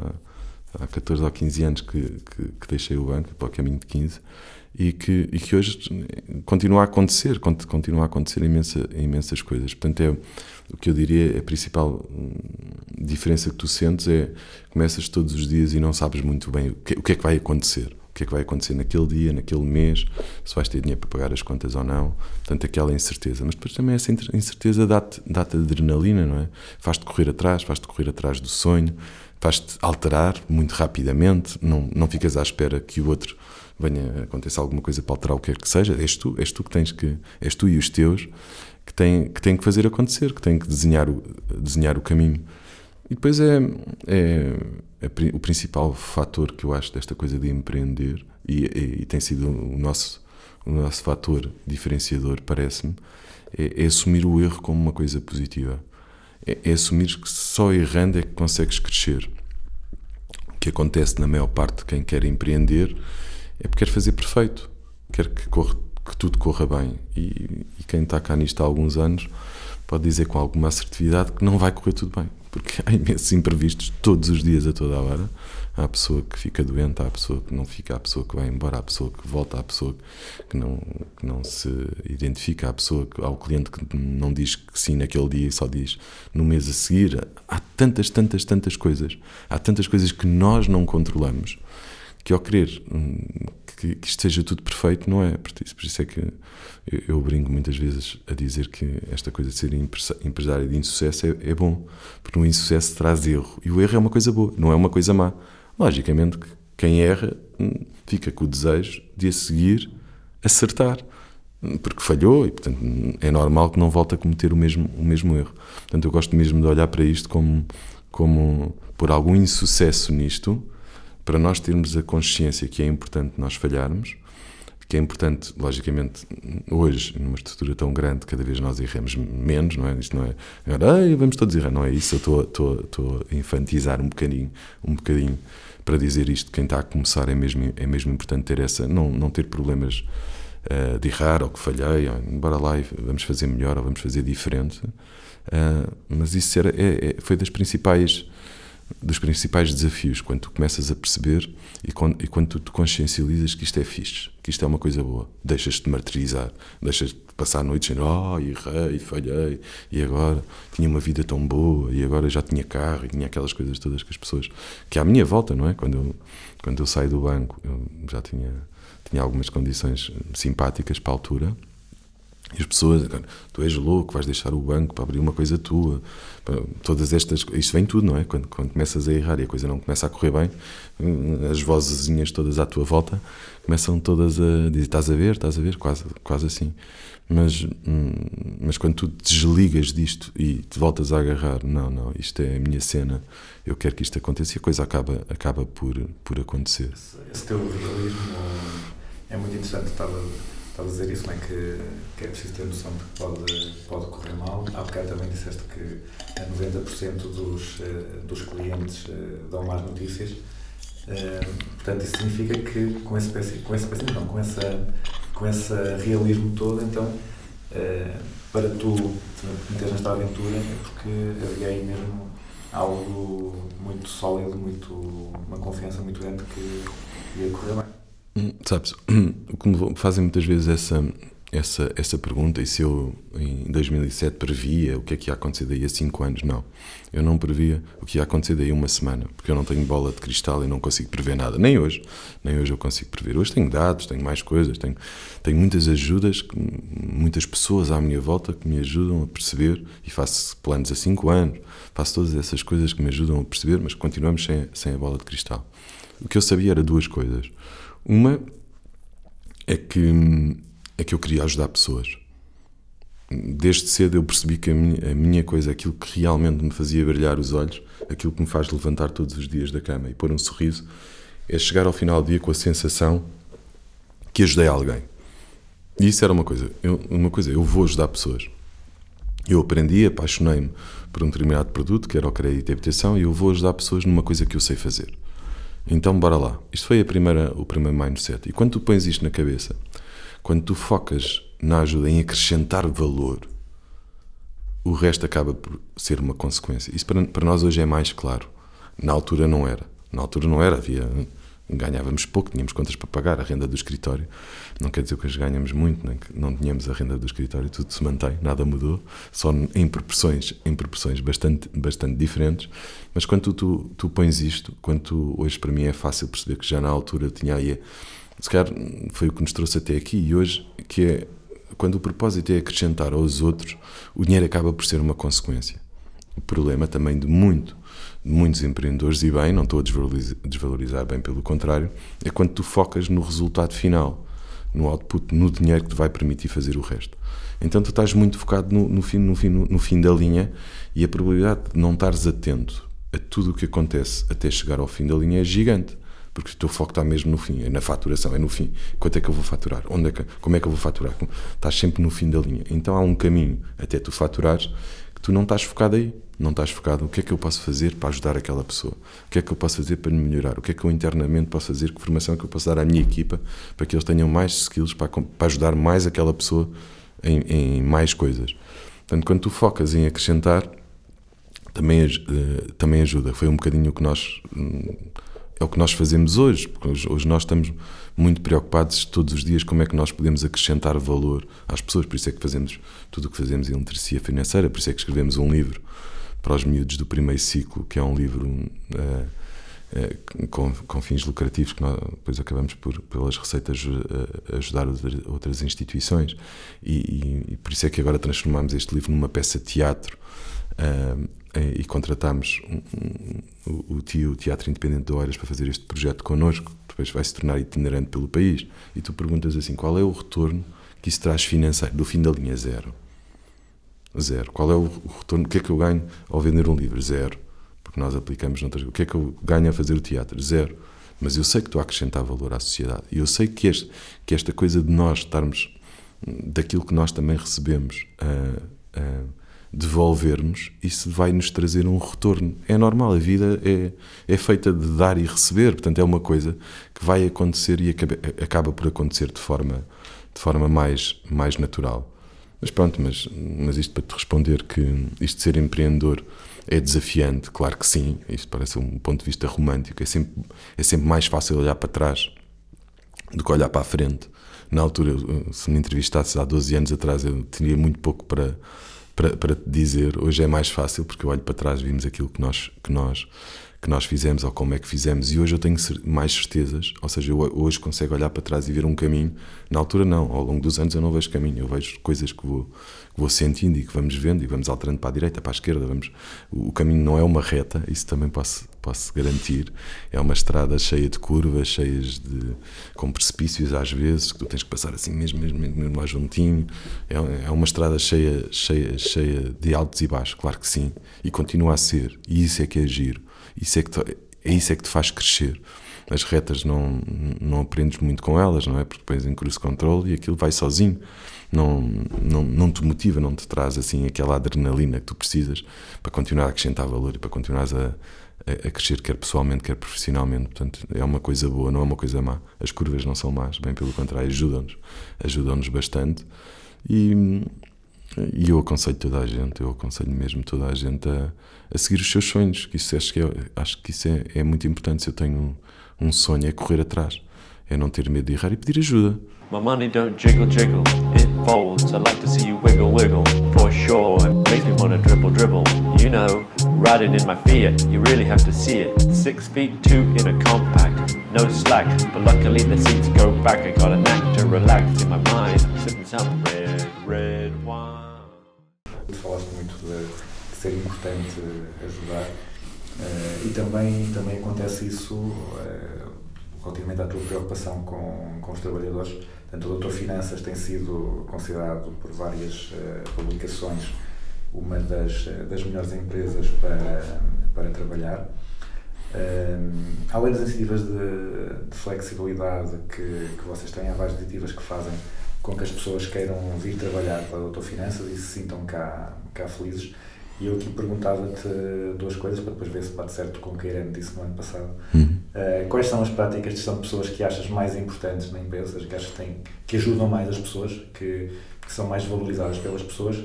há 14 ou 15 anos que, que, que deixei o banco, para o caminho de 15, e que, e que hoje continua a acontecer, cont- continua a acontecer imensa, imensas coisas. Portanto, é, o que eu diria, a principal hum, diferença que tu sentes é começas todos os dias e não sabes muito bem o que, o que é que vai acontecer. O que é que vai acontecer naquele dia, naquele mês, se vais ter dinheiro para pagar as contas ou não. Portanto, aquela incerteza. Mas depois também essa incerteza dá-te dá adrenalina, não é? Faz-te correr atrás, faz-te correr atrás do sonho, faz-te alterar muito rapidamente. Não, não ficas à espera que o outro venha acontecer alguma coisa para alterar o que quer que seja. És tu, és tu que tens que, és tu e os teus que têm que, têm que fazer acontecer, que têm que desenhar o, desenhar o caminho. E depois é, é, é o principal fator que eu acho desta coisa de empreender, e, e- e tem sido o nosso, o nosso fator diferenciador, parece-me, é, é assumir o erro como uma coisa positiva. É, é assumir que só errando é que consegues crescer. O que acontece na maior parte de quem quer empreender é porque quer fazer perfeito, quer que, que tudo corra bem. E, e quem está cá nisto há alguns anos pode dizer com alguma assertividade que não vai correr tudo bem, porque [LAUGHS] há imensos imprevistos todos os dias, a toda a hora. Há a pessoa que fica doente, há a pessoa que não fica, há a pessoa que vai embora, há a pessoa que volta, há a pessoa que não, que não se identifica, há a pessoa que, há o cliente que não diz que sim naquele dia e só diz no mês a seguir. Há tantas, tantas, tantas coisas. Há tantas coisas que nós não controlamos que ao querer hum, que, que isto seja tudo perfeito, não é. Por isso, por isso é que eu, eu brinco muitas vezes a dizer que esta coisa de ser empresário de insucesso é, é bom, porque no insucesso traz erro. E o erro é uma coisa boa, não é uma coisa má. Logicamente que quem erra hum, fica com o desejo de a seguir acertar. Hum, Porque falhou e, portanto, hum, é normal que não volte a cometer o mesmo, o mesmo erro. Portanto, eu gosto mesmo de olhar para isto como, como por algum insucesso nisto, para nós termos a consciência que é importante nós falharmos, que é importante, logicamente, hoje, numa estrutura tão grande, cada vez nós erramos menos, não é? Isto não é, agora, "Ei, vamos todos errar, não é isso, eu estou, estou, estou a infantizar um bocadinho, um bocadinho para dizer isto, quem está a começar é mesmo, é mesmo importante ter essa, não, não ter problemas eh, de errar ou que falhei, ou, bora lá e vamos fazer melhor ou vamos fazer diferente, Eh, mas isso era, é- é- foi das principais dos principais desafios quando tu começas a perceber e quando, e quando tu te consciencializas que isto é fixe, que isto é uma coisa boa. Deixas-te de martirizar, deixas de passar noites dizendo, oh, errei, falhei, e agora tinha uma vida tão boa, e agora já tinha carro, e tinha aquelas coisas todas que as pessoas, que à minha volta, não é? Quando eu, quando eu saio do banco, eu já tinha, tinha algumas condições simpáticas para a altura, e as pessoas, tu és louco, vais deixar o banco para abrir uma coisa tua. Todas estas, isto vem tudo, não é? Quando, quando começas a errar e a coisa não começa a correr bem, hum, as vozezinhas todas à tua volta começam todas a dizer: estás a ver, estás a ver, quase, quase assim. Mas, hum, mas quando tu desligas disto e te voltas a agarrar, não, não, isto é a minha cena, eu quero que isto aconteça, e a coisa acaba, acaba por, por acontecer. Esse teu realismo é muito interessante. Estava, estava a dizer isso, não é? Que, que é preciso ter noção de que pode, pode correr mal. Há bocado também disseste que 90% dos, eh, dos clientes eh, dão más notícias. Eh, Portanto, isso significa que com esse pensamento, com esse não, com, essa, com esse realismo todo, então, para tu te meteres nesta aventura é porque havia aí mesmo algo muito sólido, muito, uma confiança muito grande que ia correr bem. Sabes, [CLEARS THROAT] o que me fazem muitas vezes essa, essa, essa pergunta, e se eu em 2007 previa o que é que ia acontecer daí a 5 anos? Não, eu não previa o que ia acontecer daí a uma semana, porque eu não tenho bola de cristal e não consigo prever nada, nem hoje, nem hoje eu consigo prever. Hoje tenho dados, tenho mais coisas, tenho, tenho muitas ajudas, muitas pessoas à minha volta que me ajudam a perceber, e faço planos a 5 anos, faço todas essas coisas que me ajudam a perceber, mas continuamos sem, sem a bola de cristal. O que eu sabia era duas coisas. Uma é que, é que eu queria ajudar pessoas. Desde cedo eu percebi que a minha, a minha coisa, aquilo que realmente me fazia brilhar os olhos, aquilo que me faz levantar todos os dias da cama e pôr um sorriso, é chegar ao final do dia com a sensação que ajudei alguém. E isso era uma coisa. Eu, uma coisa, eu vou ajudar pessoas. Eu aprendi, apaixonei-me por um determinado produto, que era o crédito e habitação, e eu vou ajudar pessoas numa coisa que eu sei fazer. Então, bora lá. Isto foi a primeira, o primeiro mindset. E quando tu pões isto na cabeça, quando tu focas na ajuda em acrescentar valor, o resto acaba por ser uma consequência. Isso para, para nós hoje é mais claro. Na altura não era. Na altura não era. Havia, ganhávamos pouco, tínhamos contas para pagar, a renda do escritório. Não quer dizer que hoje ganhamos muito, nem que não tínhamos a renda do escritório, tudo se mantém, nada mudou, só em proporções, em proporções bastante, bastante diferentes. Mas quando tu, tu, tu pões isto, quando tu, hoje para mim é fácil perceber que já na altura tinha aí, se calhar foi o que nos trouxe até aqui e hoje, que é quando o propósito é acrescentar aos outros, o dinheiro acaba por ser uma consequência. O problema também de muito, muitos empreendedores, e bem, não estou a desvalorizar, desvalorizar bem, pelo contrário, é quando tu focas no resultado final, no output, no dinheiro que te vai permitir fazer o resto. Então tu estás muito focado no, no fim, no, fim, no, no fim da linha e a probabilidade de não estares atento a tudo o que acontece até chegar ao fim da linha é gigante. Porque o teu foco está mesmo no fim, é na faturação, é no fim. Quanto é que eu vou faturar? Onde é que, como é que eu vou faturar? Estás sempre no fim da linha. Então há um caminho até tu faturares tu não estás focado aí. Não estás focado o que é que eu posso fazer para ajudar aquela pessoa? O que é que eu posso fazer para me melhorar? O que é que eu internamente posso fazer? Que formação é que eu posso dar à minha equipa para que eles tenham mais skills para, para ajudar mais aquela pessoa em, em mais coisas? Portanto, quando tu focas em acrescentar, também, eh, também ajuda. Foi um bocadinho o que nós. hum, É o que nós fazemos hoje, porque hoje nós estamos muito preocupados todos os dias como é que nós podemos acrescentar valor às pessoas, por isso é que fazemos tudo o que fazemos em literacia financeira, por isso é que escrevemos um livro para os miúdos do primeiro ciclo, que é um livro eh, eh, com, com fins lucrativos, que nós depois acabamos por, pelas receitas, eh, ajudar outras, instituições, e, e- e por isso é que agora transformamos este livro numa peça de teatro e contratámos um- um- o, o Teatro Independente de Oeiras, para fazer este projeto connosco, depois vai se tornar itinerante pelo país. E tu perguntas assim: qual é o retorno que isso traz financeiro? Do fim da linha, zero. Zero. Qual é o retorno? O que é que eu ganho ao vender um livro? Zero. Porque nós aplicamos noutras. O que é que eu ganho a fazer o teatro? Zero. Mas eu sei que estou a acrescentar valor à sociedade. E eu sei que, este, que esta coisa de nós estarmos, daquilo que nós também recebemos, a, a devolvermos, isso vai nos trazer um retorno. É normal, a vida é, é feita de dar e receber, portanto é uma coisa que vai acontecer e acaba, acaba por acontecer de forma, de forma mais, mais natural. Mas pronto, mas, mas isto para te responder que isto de ser empreendedor é desafiante, claro que sim, isto parece um ponto de vista romântico, é sempre, é sempre mais fácil olhar para trás do que olhar para a frente. Na altura, se me entrevistasses há 12 anos atrás, eu teria muito pouco para, para, para te dizer. Hoje é mais fácil, porque eu olho para trás, vimos aquilo que nós, que nós, que nós fizemos ou como é que fizemos, e hoje eu tenho mais certezas, ou seja, eu hoje consigo olhar para trás e ver um caminho. Na altura, não, ao longo dos anos eu não vejo caminho, eu vejo coisas que vou, que vou sentindo e que vamos vendo e vamos alterando para a direita, para a esquerda. Vamos, o caminho não é uma reta, isso também posso, posso garantir. É uma estrada cheia de curvas, cheias de. com precipícios às vezes, que tu tens que passar assim mesmo, mesmo, mesmo juntinho. É, é uma estrada cheia, cheia, cheia de altos e baixos, claro que sim, e continua a ser, e isso é que é giro. Isso é, que te, é isso é que te faz crescer. As retas não, não aprendes muito com elas, não é? Porque depois em cruise control e aquilo vai sozinho. Não, não, não te motiva, não te traz assim aquela adrenalina que tu precisas para continuar a acrescentar valor e para continuares a, a, a crescer, quer pessoalmente, quer profissionalmente. Portanto, é uma coisa boa, não é uma coisa má. As curvas não são más, bem pelo contrário, ajudam-nos. Ajudam-nos bastante. E, e eu aconselho toda a gente, eu aconselho mesmo toda a gente a, a seguir os seus sonhos, que isso acho que, é, acho que isso é, é muito importante. Se eu tenho um, um sonho, é correr atrás, é não ter medo de errar e pedir ajuda. My money don't jiggle jiggle, it folds. I like to see you wiggle wiggle, for sure. It makes me wanna dribble dribble. You know, riding in my Fiat, you really have to see it. Six feet two in a compact, no slack. But luckily the seats go back. I got a knack to relax in my mind. Sipping some red, red wine. Falaste muito de ser importante ajudar eh, e também, também acontece isso eh, relativamente à tua preocupação com, com os trabalhadores. Portanto, o Doutor Finanças tem sido considerado por várias eh, publicações uma das, das melhores empresas para, para trabalhar. Um, além das iniciativas de, de flexibilidade que, que vocês têm, há várias iniciativas que fazem com que as pessoas queiram vir trabalhar para a Doutor Finanças e se sintam cá, cá felizes. E eu aqui perguntava-te duas coisas para depois ver se bate certo com o que a Irene disse no ano passado. Uh, quais são as práticas de gestão de pessoas que achas mais importantes na empresa, que achas que, têm, que ajudam mais as pessoas, que, que são mais valorizadas pelas pessoas?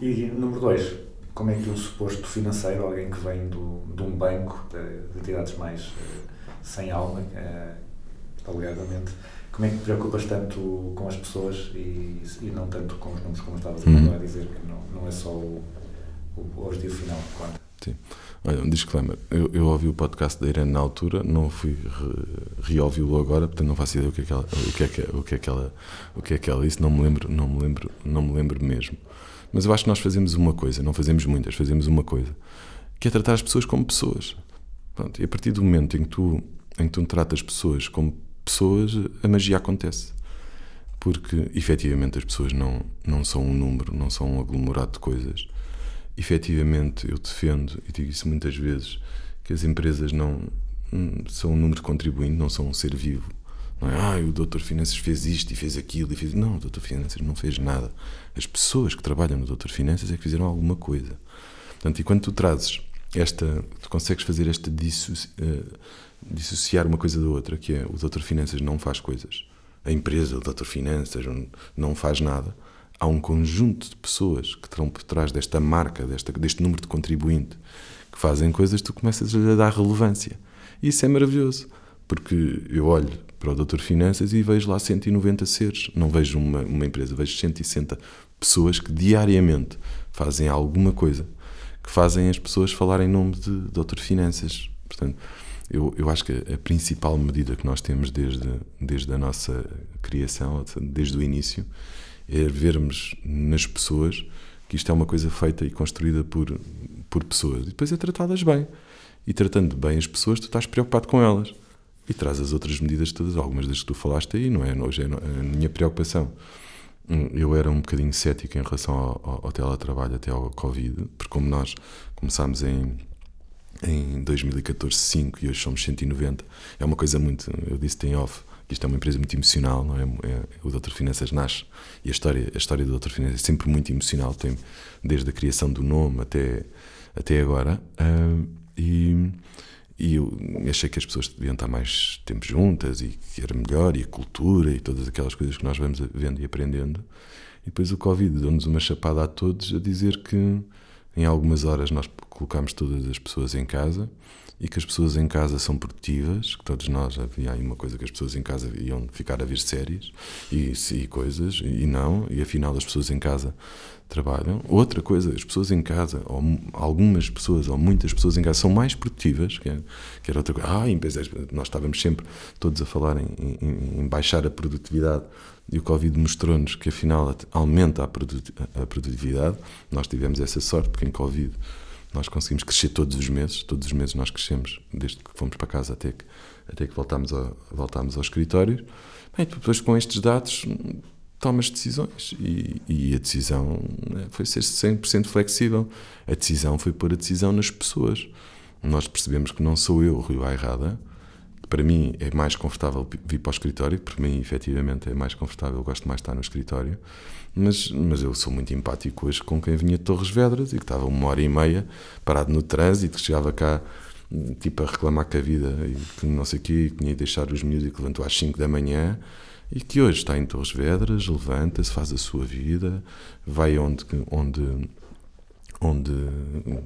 E número dois, como é que o suposto financeiro, alguém que vem do, de um banco, de, de entidades mais eh, sem alma, eh, alegadamente, como é que te preocupas tanto com as pessoas e, e não tanto com os números, como estavas Uhum. a dizer, que não, não é só o, o, objetivo final conta? Sim. Olha, um disclaimer. Eu, eu ouvi o podcast da Irene na altura, não fui re- reouvi-lo agora, portanto não faço ideia o que é que ela, o que é que, o que é que ela, o que é que ela disse, não me lembro, não me lembro, não me lembro mesmo. Mas eu acho que nós fazemos uma coisa, não fazemos muitas, fazemos uma coisa, que é tratar as pessoas como pessoas. Pronto, e a partir do momento em que tu, em que tu tratas pessoas como pessoas, a magia acontece. Porque, efetivamente, as pessoas não, não são um número, não são um aglomerado de coisas. Efetivamente, eu defendo, e digo isso muitas vezes, que as empresas não, hum, são um número contribuinte, não são um ser vivo. Não é, ah, o Doutor Finanças fez isto e fez aquilo e fez. Não, o Doutor Finanças não fez nada. As pessoas que trabalham no Doutor Finanças é que fizeram alguma coisa. Portanto, e quando tu trazes esta. Tu consegues fazer esta dissoci, eh, dissociar uma coisa da outra, que é o Doutor Finanças não faz coisas, a empresa, o Doutor Finanças, não faz nada. Há um conjunto de pessoas que estão por trás desta marca, desta, deste número de contribuinte, que fazem coisas, tu começas a dar relevância. E isso é maravilhoso, porque eu olho para o Doutor Finanças e vejo lá 190 seres. Não vejo uma, uma empresa, vejo 160 pessoas que diariamente fazem alguma coisa, que fazem as pessoas falarem em nome de Doutor Finanças. Portanto, eu, eu acho que a principal medida que nós temos desde, desde a nossa criação, desde o início, é vermos nas pessoas que isto é uma coisa feita e construída por, por pessoas. E depois é tratá-las bem. E tratando bem as pessoas, tu estás preocupado com elas. E traz as outras medidas todas, algumas das que tu falaste aí, não é? Hoje é a minha preocupação. Hum, Eu era um bocadinho cético em relação ao, ao, ao teletrabalho até ao Covid, porque como nós começámos em, em 2014 5 e hoje somos 190, é uma coisa muito, eu disse em off, isto é uma empresa muito emocional, não é? é o Doutor Finanças nasce e a história, a história do Doutor Finanças é sempre muito emocional, tem desde a criação do nome até, até agora. ah, e, e eu achei que as pessoas deviam estar mais tempo juntas e que era melhor, e a cultura e todas aquelas coisas que nós vamos vendo e aprendendo. E depois o Covid deu-nos uma chapada a todos a dizer que em algumas horas nós colocámos todas as pessoas em casa e que as pessoas em casa são produtivas, que todos nós havia aí uma coisa que as pessoas em casa iam ficar a ver séries e, e coisas, e não, e afinal as pessoas em casa trabalham. Outra coisa, as pessoas em casa, ou algumas pessoas, ou muitas pessoas em casa, são mais produtivas, que, é, que era outra coisa. Ah, em vez de- nós estávamos sempre todos a falar em, em- em baixar a produtividade, e o Covid mostrou-nos que afinal aumenta a produtividade. Nós tivemos essa sorte, porque em Covid nós conseguimos crescer todos os meses, todos os meses nós crescemos, desde que fomos para casa até que, até que voltámos, ao, voltámos ao escritório. Bem, depois com estes dados tomas decisões e, e a decisão né, foi ser 100% flexível. A decisão foi pôr a decisão nas pessoas. Nós percebemos que não sou eu Rio Airrada. Para mim é mais confortável vir para o escritório, para mim efetivamente é mais confortável, eu gosto mais de estar no escritório, mas, mas eu sou muito empático hoje com quem vinha de Torres Vedras e que estava uma hora e meia parado no trânsito, que chegava cá tipo a reclamar com a vida e que não sei o quê, que tinha de deixar os miúdos e que levantou às 5 da manhã e que hoje está em Torres Vedras, levanta-se, faz a sua vida, vai onde, onde, onde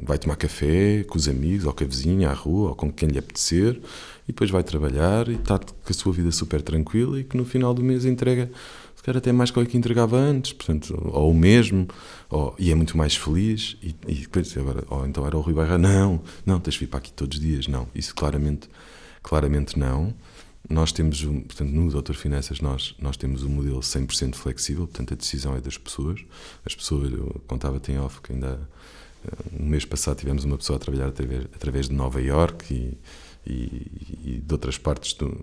vai tomar café com os amigos, ou com a vizinha, à rua, ou com quem lhe apetecer, e depois vai trabalhar e está com a sua vida super tranquila e que no final do mês entrega, se calhar até mais coisa que entregava antes, portanto, ou o mesmo, ou, e é muito mais feliz, e, e depois agora, ou então era o Rui Barra, não, não, tens de vir para aqui todos os dias, não, isso claramente, claramente não. Nós temos, um, portanto, no Doutor Finanças, nós, nós temos um modelo 100% flexível, portanto, a decisão é das pessoas. As pessoas, eu contava-te em off que ainda eh, no mês passado tivemos uma pessoa a trabalhar através, através de Nova York e, e, e de outras partes do,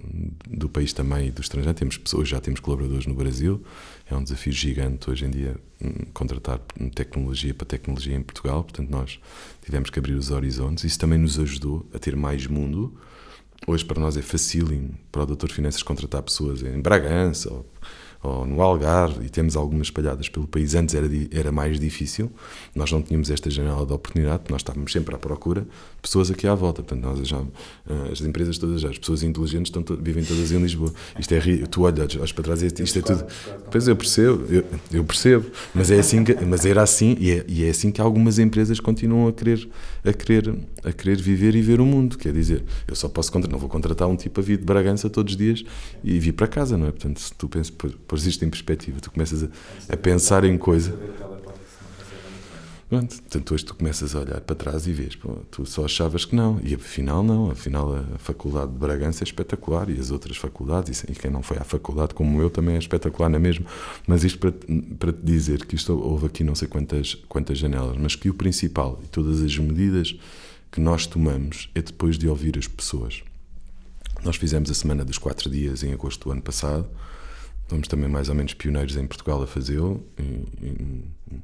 do país também e do estrangeiro. Temos pessoas, já temos colaboradores no Brasil. É um desafio gigante hoje em dia hum, contratar tecnologia para tecnologia em Portugal. Portanto, nós tivemos que abrir os horizontes. Isso também nos ajudou a ter mais mundo. Hoje para nós é facílimo para o Doutor Finanças contratar pessoas em Bragança ou, ou no Algarve e temos algumas espalhadas pelo país. Antes era, era mais difícil, nós não tínhamos esta janela de oportunidade, nós estávamos sempre à procura pessoas aqui à volta. Portanto, nós já, eh, as empresas todas, já, as pessoas inteligentes estão vivem todas em Lisboa. Isto é, tu olhas, olhas para trás e isto é tudo. Pois eu percebo, eu, eu percebo, mas, é assim que, mas era assim e é, e é assim que algumas empresas continuam a querer, a, querer, a querer viver e ver o mundo. Quer dizer, eu só posso contratar, não vou contratar um tipo a vir de Bragança todos os dias e vir para casa, não é? Portanto, se tu pensas, pôs isto em perspectiva, tu começas a, a pensar em coisa. Pronto, portanto, hoje tu começas a olhar para trás e vês, pô, tu só achavas que não, e afinal não, afinal a faculdade de Bragança é espetacular e as outras faculdades, e quem não foi à faculdade como eu também é espetacular na mesma, mas isto para, para te dizer que isto houve aqui não sei quantas, quantas janelas, mas que o principal e todas as medidas que nós tomamos é depois de ouvir as pessoas. Nós fizemos a semana dos quatro dias em agosto do ano passado, fomos também mais ou menos pioneiros em Portugal a fazê-lo.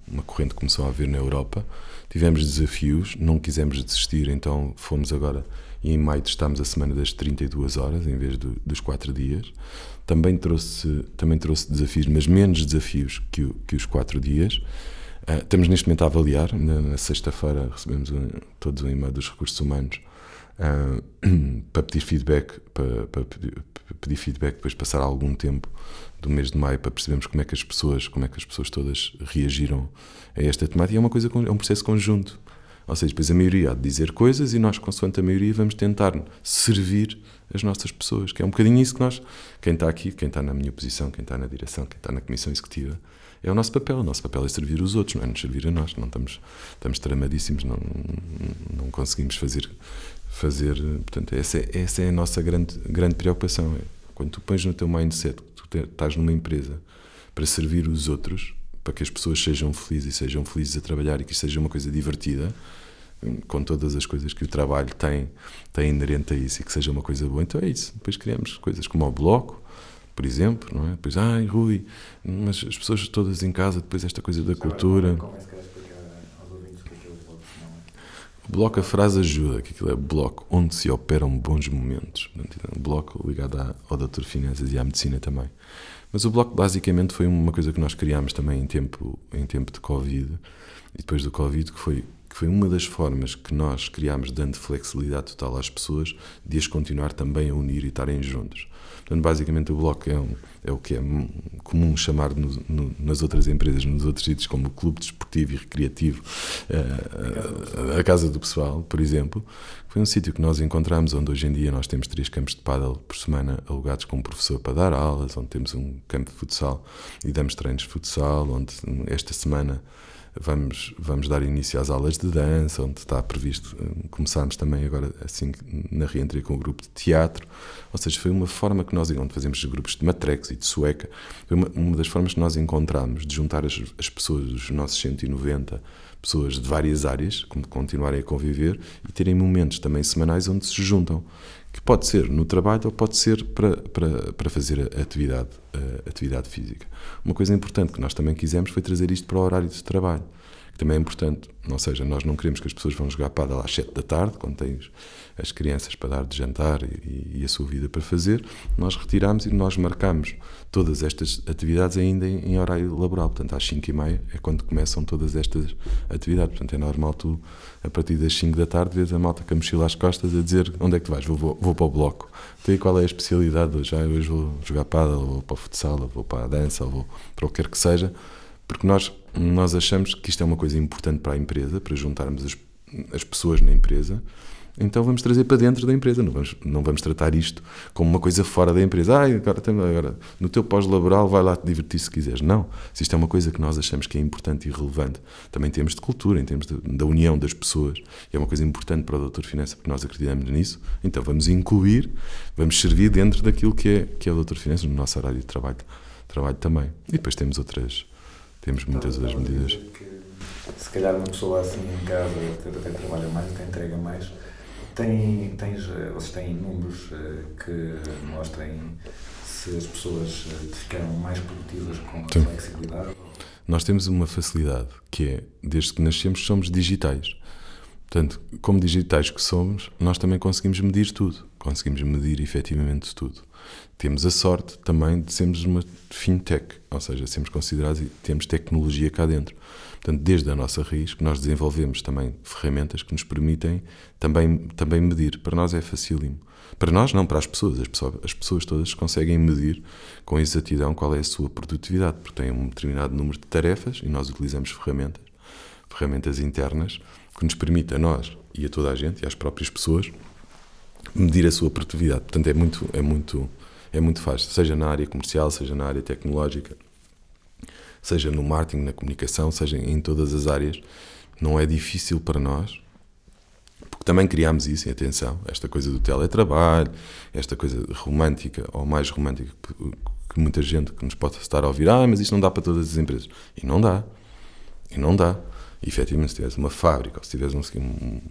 Uma corrente começou a haver na Europa. Tivemos desafios, não quisemos desistir, então fomos agora. E em maio testámos a semana das 32 horas em vez do- dos 4 dias. Também trouxe, também trouxe desafios, mas menos desafios que, o- que os 4 dias. Ah, estamos neste momento a avaliar. Na, na sexta-feira recebemos um- todos um e-mail dos recursos humanos ah, [CLEARS THROAT] para pedir feedback, para, para pedir, feedback, depois passar algum tempo do mês de maio para percebermos como é que as pessoas, como é que as pessoas todas reagiram a esta temática. É uma coisa, é um processo conjunto. Ou seja, depois a maioria há de dizer coisas e nós, consoante a maioria, vamos tentar servir as nossas pessoas, que é um bocadinho isso que nós, quem está aqui, quem está na minha posição, quem está na direção, quem está na comissão executiva, é o nosso papel. O nosso papel é servir os outros, não é nos servir a nós. Não estamos, estamos tramadíssimos, não, não conseguimos fazer. fazer portanto, essa é, essa é a nossa grande, grande preocupação. É, quando tu pões no teu mindset que tu estás numa empresa para servir os outros, para que as pessoas sejam felizes e sejam felizes a trabalhar e que isto seja uma coisa divertida, com todas as coisas que o trabalho tem, tem inerente a isso e que seja uma coisa boa, então é isso. Depois criamos coisas como o bloco, por exemplo, não é? Depois, ai, Rui, mas as pessoas todas em casa, depois esta coisa da cultura. O que que o bloco, a frase ajuda, que aquilo é bloco onde se operam bons momentos. É um bloco ligado à- ao doutor Finanças e à medicina também. Mas o bloco basicamente foi uma coisa que nós criámos também em tempo, em tempo de Covid e depois do Covid, que foi, que foi uma das formas que nós criámos, dando flexibilidade total às pessoas, de as continuar também a unir e estarem juntos. Portanto, basicamente o bloco é, um, é o que é comum chamar no- no- nas outras empresas, nos outros sítios, como o clube desportivo e recreativo, eh, a Casa do Pessoal, por exemplo. Foi um sítio que nós encontramos onde hoje em dia nós temos três campos de paddle por semana alugados com um professor para dar aulas, onde temos um campo de futsal e damos treinos de futsal, onde esta semana vamos, vamos dar início às aulas de dança, onde está previsto hum, começarmos também agora assim na reentria com o grupo de teatro. Ou seja, foi uma forma que nós, onde fazemos grupos de matrecos e de sueca, foi uma, uma das formas que nós encontramos de juntar as, as pessoas, os nossos 190 pessoas de várias áreas, como continuarem a conviver e terem momentos também semanais onde se juntam. Que pode ser no trabalho ou pode ser para, para, para fazer atividade, atividade física. Uma coisa importante que nós também quisemos foi trazer isto para o horário de trabalho, que também é importante. Ou seja, nós não queremos que as pessoas vão jogar pádel às 7 da tarde, quando tens as crianças para dar de jantar e, e a sua vida para fazer. Nós retiramos e nós marcamos todas estas atividades ainda em, em horário laboral. Portanto, às 5 e meia é quando começam todas estas atividades. Portanto, é normal tu, a partir das 5 da tarde, vês a malta com a mochila às costas a dizer onde é que tu vais? Vou, vou, vou para o bloco. Então, e qual é a especialidade hoje? Ah, hoje vou jogar pádel, ou vou para o futsal, ou vou para a dança, ou vou para o que quer que seja. Porque nós, nós achamos que isto é uma coisa importante para a empresa, para juntarmos as, as pessoas na empresa. Então vamos trazer para dentro da empresa, não vamos, não vamos tratar isto como uma coisa fora da empresa. Ah, agora, agora no teu pós-laboral vai lá te divertir se quiseres. Não, se isto é uma coisa que nós achamos que é importante e relevante, também temos de cultura, em termos de- da união das pessoas, e é uma coisa importante para o Doutor Finança, porque nós acreditamos nisso, então vamos incluir, vamos servir dentro daquilo que é, que é o Doutor Finança, no nosso horário de trabalho, trabalho também. E depois temos outras, temos muitas a medidas. que Se calhar uma pessoa assim em casa até trabalha mais, até entrega mais. Tem, tens, eh, vocês têm números eh, que mostrem se as pessoas eh, ficaram mais produtivas com a Sim. flexibilidade? Nós temos uma facilidade que é, desde que nascemos, somos digitais. Portanto, como digitais que somos, nós também conseguimos medir tudo. Conseguimos medir efetivamente tudo. Temos a sorte também de sermos uma fintech, ou seja, sermos considerados e temos tecnologia cá dentro. Portanto, desde a nossa raiz, que nós desenvolvemos também ferramentas que nos permitem também, também medir. Para nós é facílimo. Para nós, não, para as pessoas. As pessoas, as pessoas todas conseguem medir com exatidão qual é a sua produtividade, porque têm um determinado número de tarefas e nós utilizamos ferramentas, ferramentas internas, que nos permite a nós e a toda a gente e às próprias pessoas medir a sua produtividade. Portanto, é muito, é muito, é muito fácil, seja na área comercial, seja na área tecnológica, seja no marketing, na comunicação, seja em todas as áreas. Não é difícil para nós, porque também criámos isso, e atenção, esta coisa do teletrabalho, esta coisa romântica, ou mais romântica, que muita gente que nos pode estar a ouvir, ah, mas isto não dá para todas as empresas. E não dá. E não dá. Efetivamente, se tivesse uma fábrica ou se tivesse um- um-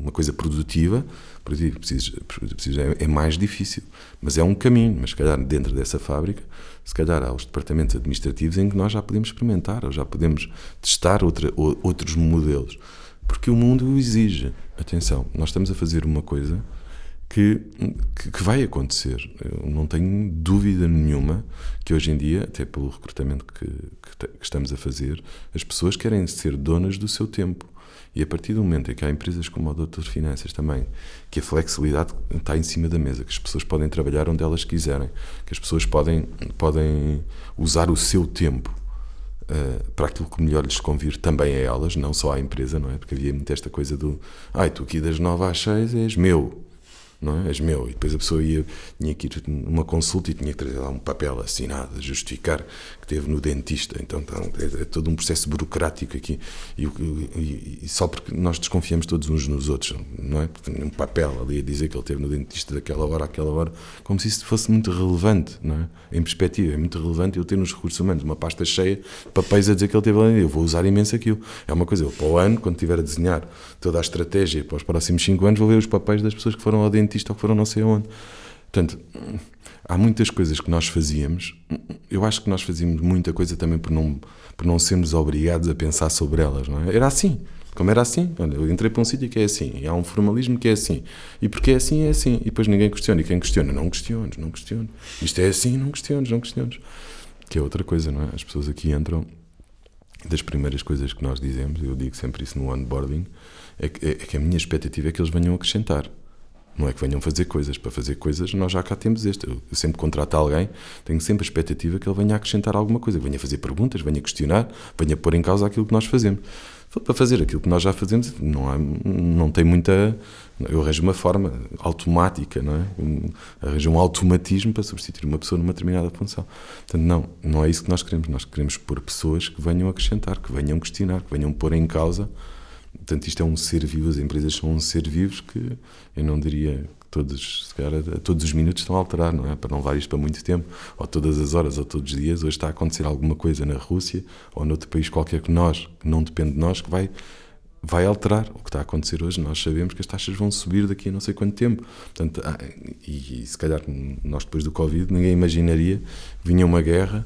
uma coisa produtiva, produtiva precisas- precisas- é, é mais difícil. Mas é um caminho. Mas, se calhar, dentro dessa fábrica, se calhar há os departamentos administrativos em que nós já podemos experimentar ou já podemos testar outra, ou- outros modelos. Porque o mundo exige. Atenção, nós estamos a fazer uma coisa que, que, que vai acontecer. Eu não tenho dúvida nenhuma que hoje em dia, até pelo recrutamento que, que que estamos a fazer, as pessoas querem ser donas do seu tempo. E a partir do momento em que há empresas como a Doutor Finanças também, que a flexibilidade está em cima da mesa, que as pessoas podem trabalhar onde elas quiserem, que as pessoas podem, podem usar o seu tempo uh, para aquilo que melhor lhes convir também a elas, não só à empresa, não é? Porque havia muito esta coisa do ai, tu aqui das 9 às 6 és meu, não é? És meu. E depois a pessoa ia, tinha que ir numa consulta e tinha que trazer lá um papel assinado a justificar que teve no dentista. Então, então, é, é todo um processo burocrático aqui. E, e- e só porque nós desconfiamos todos uns nos outros, não é? Porque um papel ali a dizer que ele teve no dentista daquela hora àquela hora, como se isso fosse muito relevante, não é? Em perspectiva, é muito relevante eu ter nos recursos humanos uma pasta cheia de papéis a dizer que ele teve lá. Eu vou usar imenso aquilo. É uma coisa, eu para o ano, quando estiver a desenhar toda a estratégia para os próximos 5 anos, vou ver os papéis das pessoas que foram ao dentista ou que foram não sei aonde. Portanto, há muitas coisas que nós fazíamos. Eu acho que nós fazíamos muita coisa também por não, por não sermos obrigados a pensar sobre elas, não é? Era assim. Como era assim, olha, eu entrei para um sítio que é assim, e há um formalismo que é assim, e porque é assim, é assim, e depois ninguém questiona, e quem questiona, não questiones, não questiones, isto é assim, não questiones, não questiones, que é outra coisa, não é? As pessoas aqui entram, das primeiras coisas que nós dizemos, eu digo sempre isso no onboarding, é que, é que a minha expectativa é que eles venham acrescentar. Não é que venham fazer coisas. Para fazer coisas, nós já cá temos este. Eu eu sempre contrato alguém, tenho sempre a expectativa que ele venha acrescentar alguma coisa, venha fazer perguntas, venha questionar, venha pôr em causa aquilo que nós fazemos. Para fazer aquilo que nós já fazemos, não, há, não tem muita. Eu arranjo uma forma automática, não é? Um- Arranjo um automatismo para substituir uma pessoa numa determinada função. Portanto, não, não é isso que nós queremos. Nós queremos pôr pessoas que venham acrescentar, que venham questionar, que venham pôr em causa Portanto, isto é um ser vivo, as empresas são um ser vivos que eu não diria que todos, se calhar, todos os minutos estão a alterar, não é? Para não levar isto para muito tempo, ou todas as horas, ou todos os dias. Hoje está a acontecer alguma coisa na Rússia ou noutro país qualquer que nós, que não depende de nós, que vai, vai alterar o que está a acontecer hoje. Nós sabemos que as taxas vão subir daqui a não sei quanto tempo. Portanto, ah, e, e se calhar nós depois do Covid, ninguém imaginaria vinha uma guerra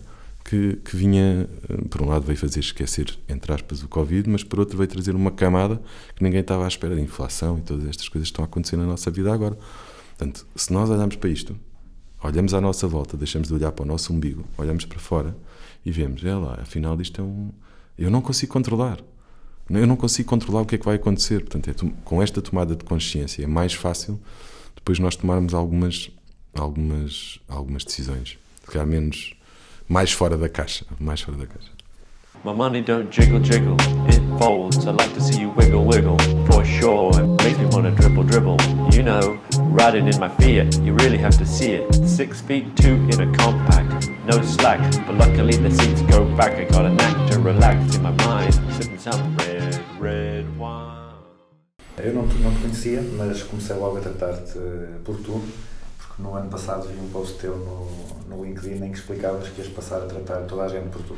que, que vinha, eh, por um lado, veio fazer esquecer, entre aspas, o Covid, mas por outro veio trazer uma camada que ninguém estava à espera de inflação e todas estas coisas que estão a acontecer na nossa vida agora. Portanto, se nós olharmos para isto, olhamos à nossa volta, deixamos de olhar para o nosso umbigo, olhamos para fora e vemos, é lá, afinal isto é um... Eu não consigo controlar. Eu não consigo controlar o que é que vai acontecer. Portanto, é com esta tomada de consciência é mais fácil depois nós tomarmos algumas, algumas, algumas decisões. Se calhar menos, mais fora da caixa. Mais fora da caixa. My money don't jiggle jiggle, it folds. I like to see you wiggle wiggle, for sure. It makes me wanna dribble dribble. You know, riding in my Fiat, you really have to see it. Six feet two in a compact, no slack. But luckily the seats go back. I got a knack to relax in my mind, sipping some red, red wine. Eu não, te- não te conhecia, mas comecei logo a tratar-te eh, por tu, no ano passado vi um post teu no, no LinkedIn em que explicavas que ias passar a tratar toda a gente por tu.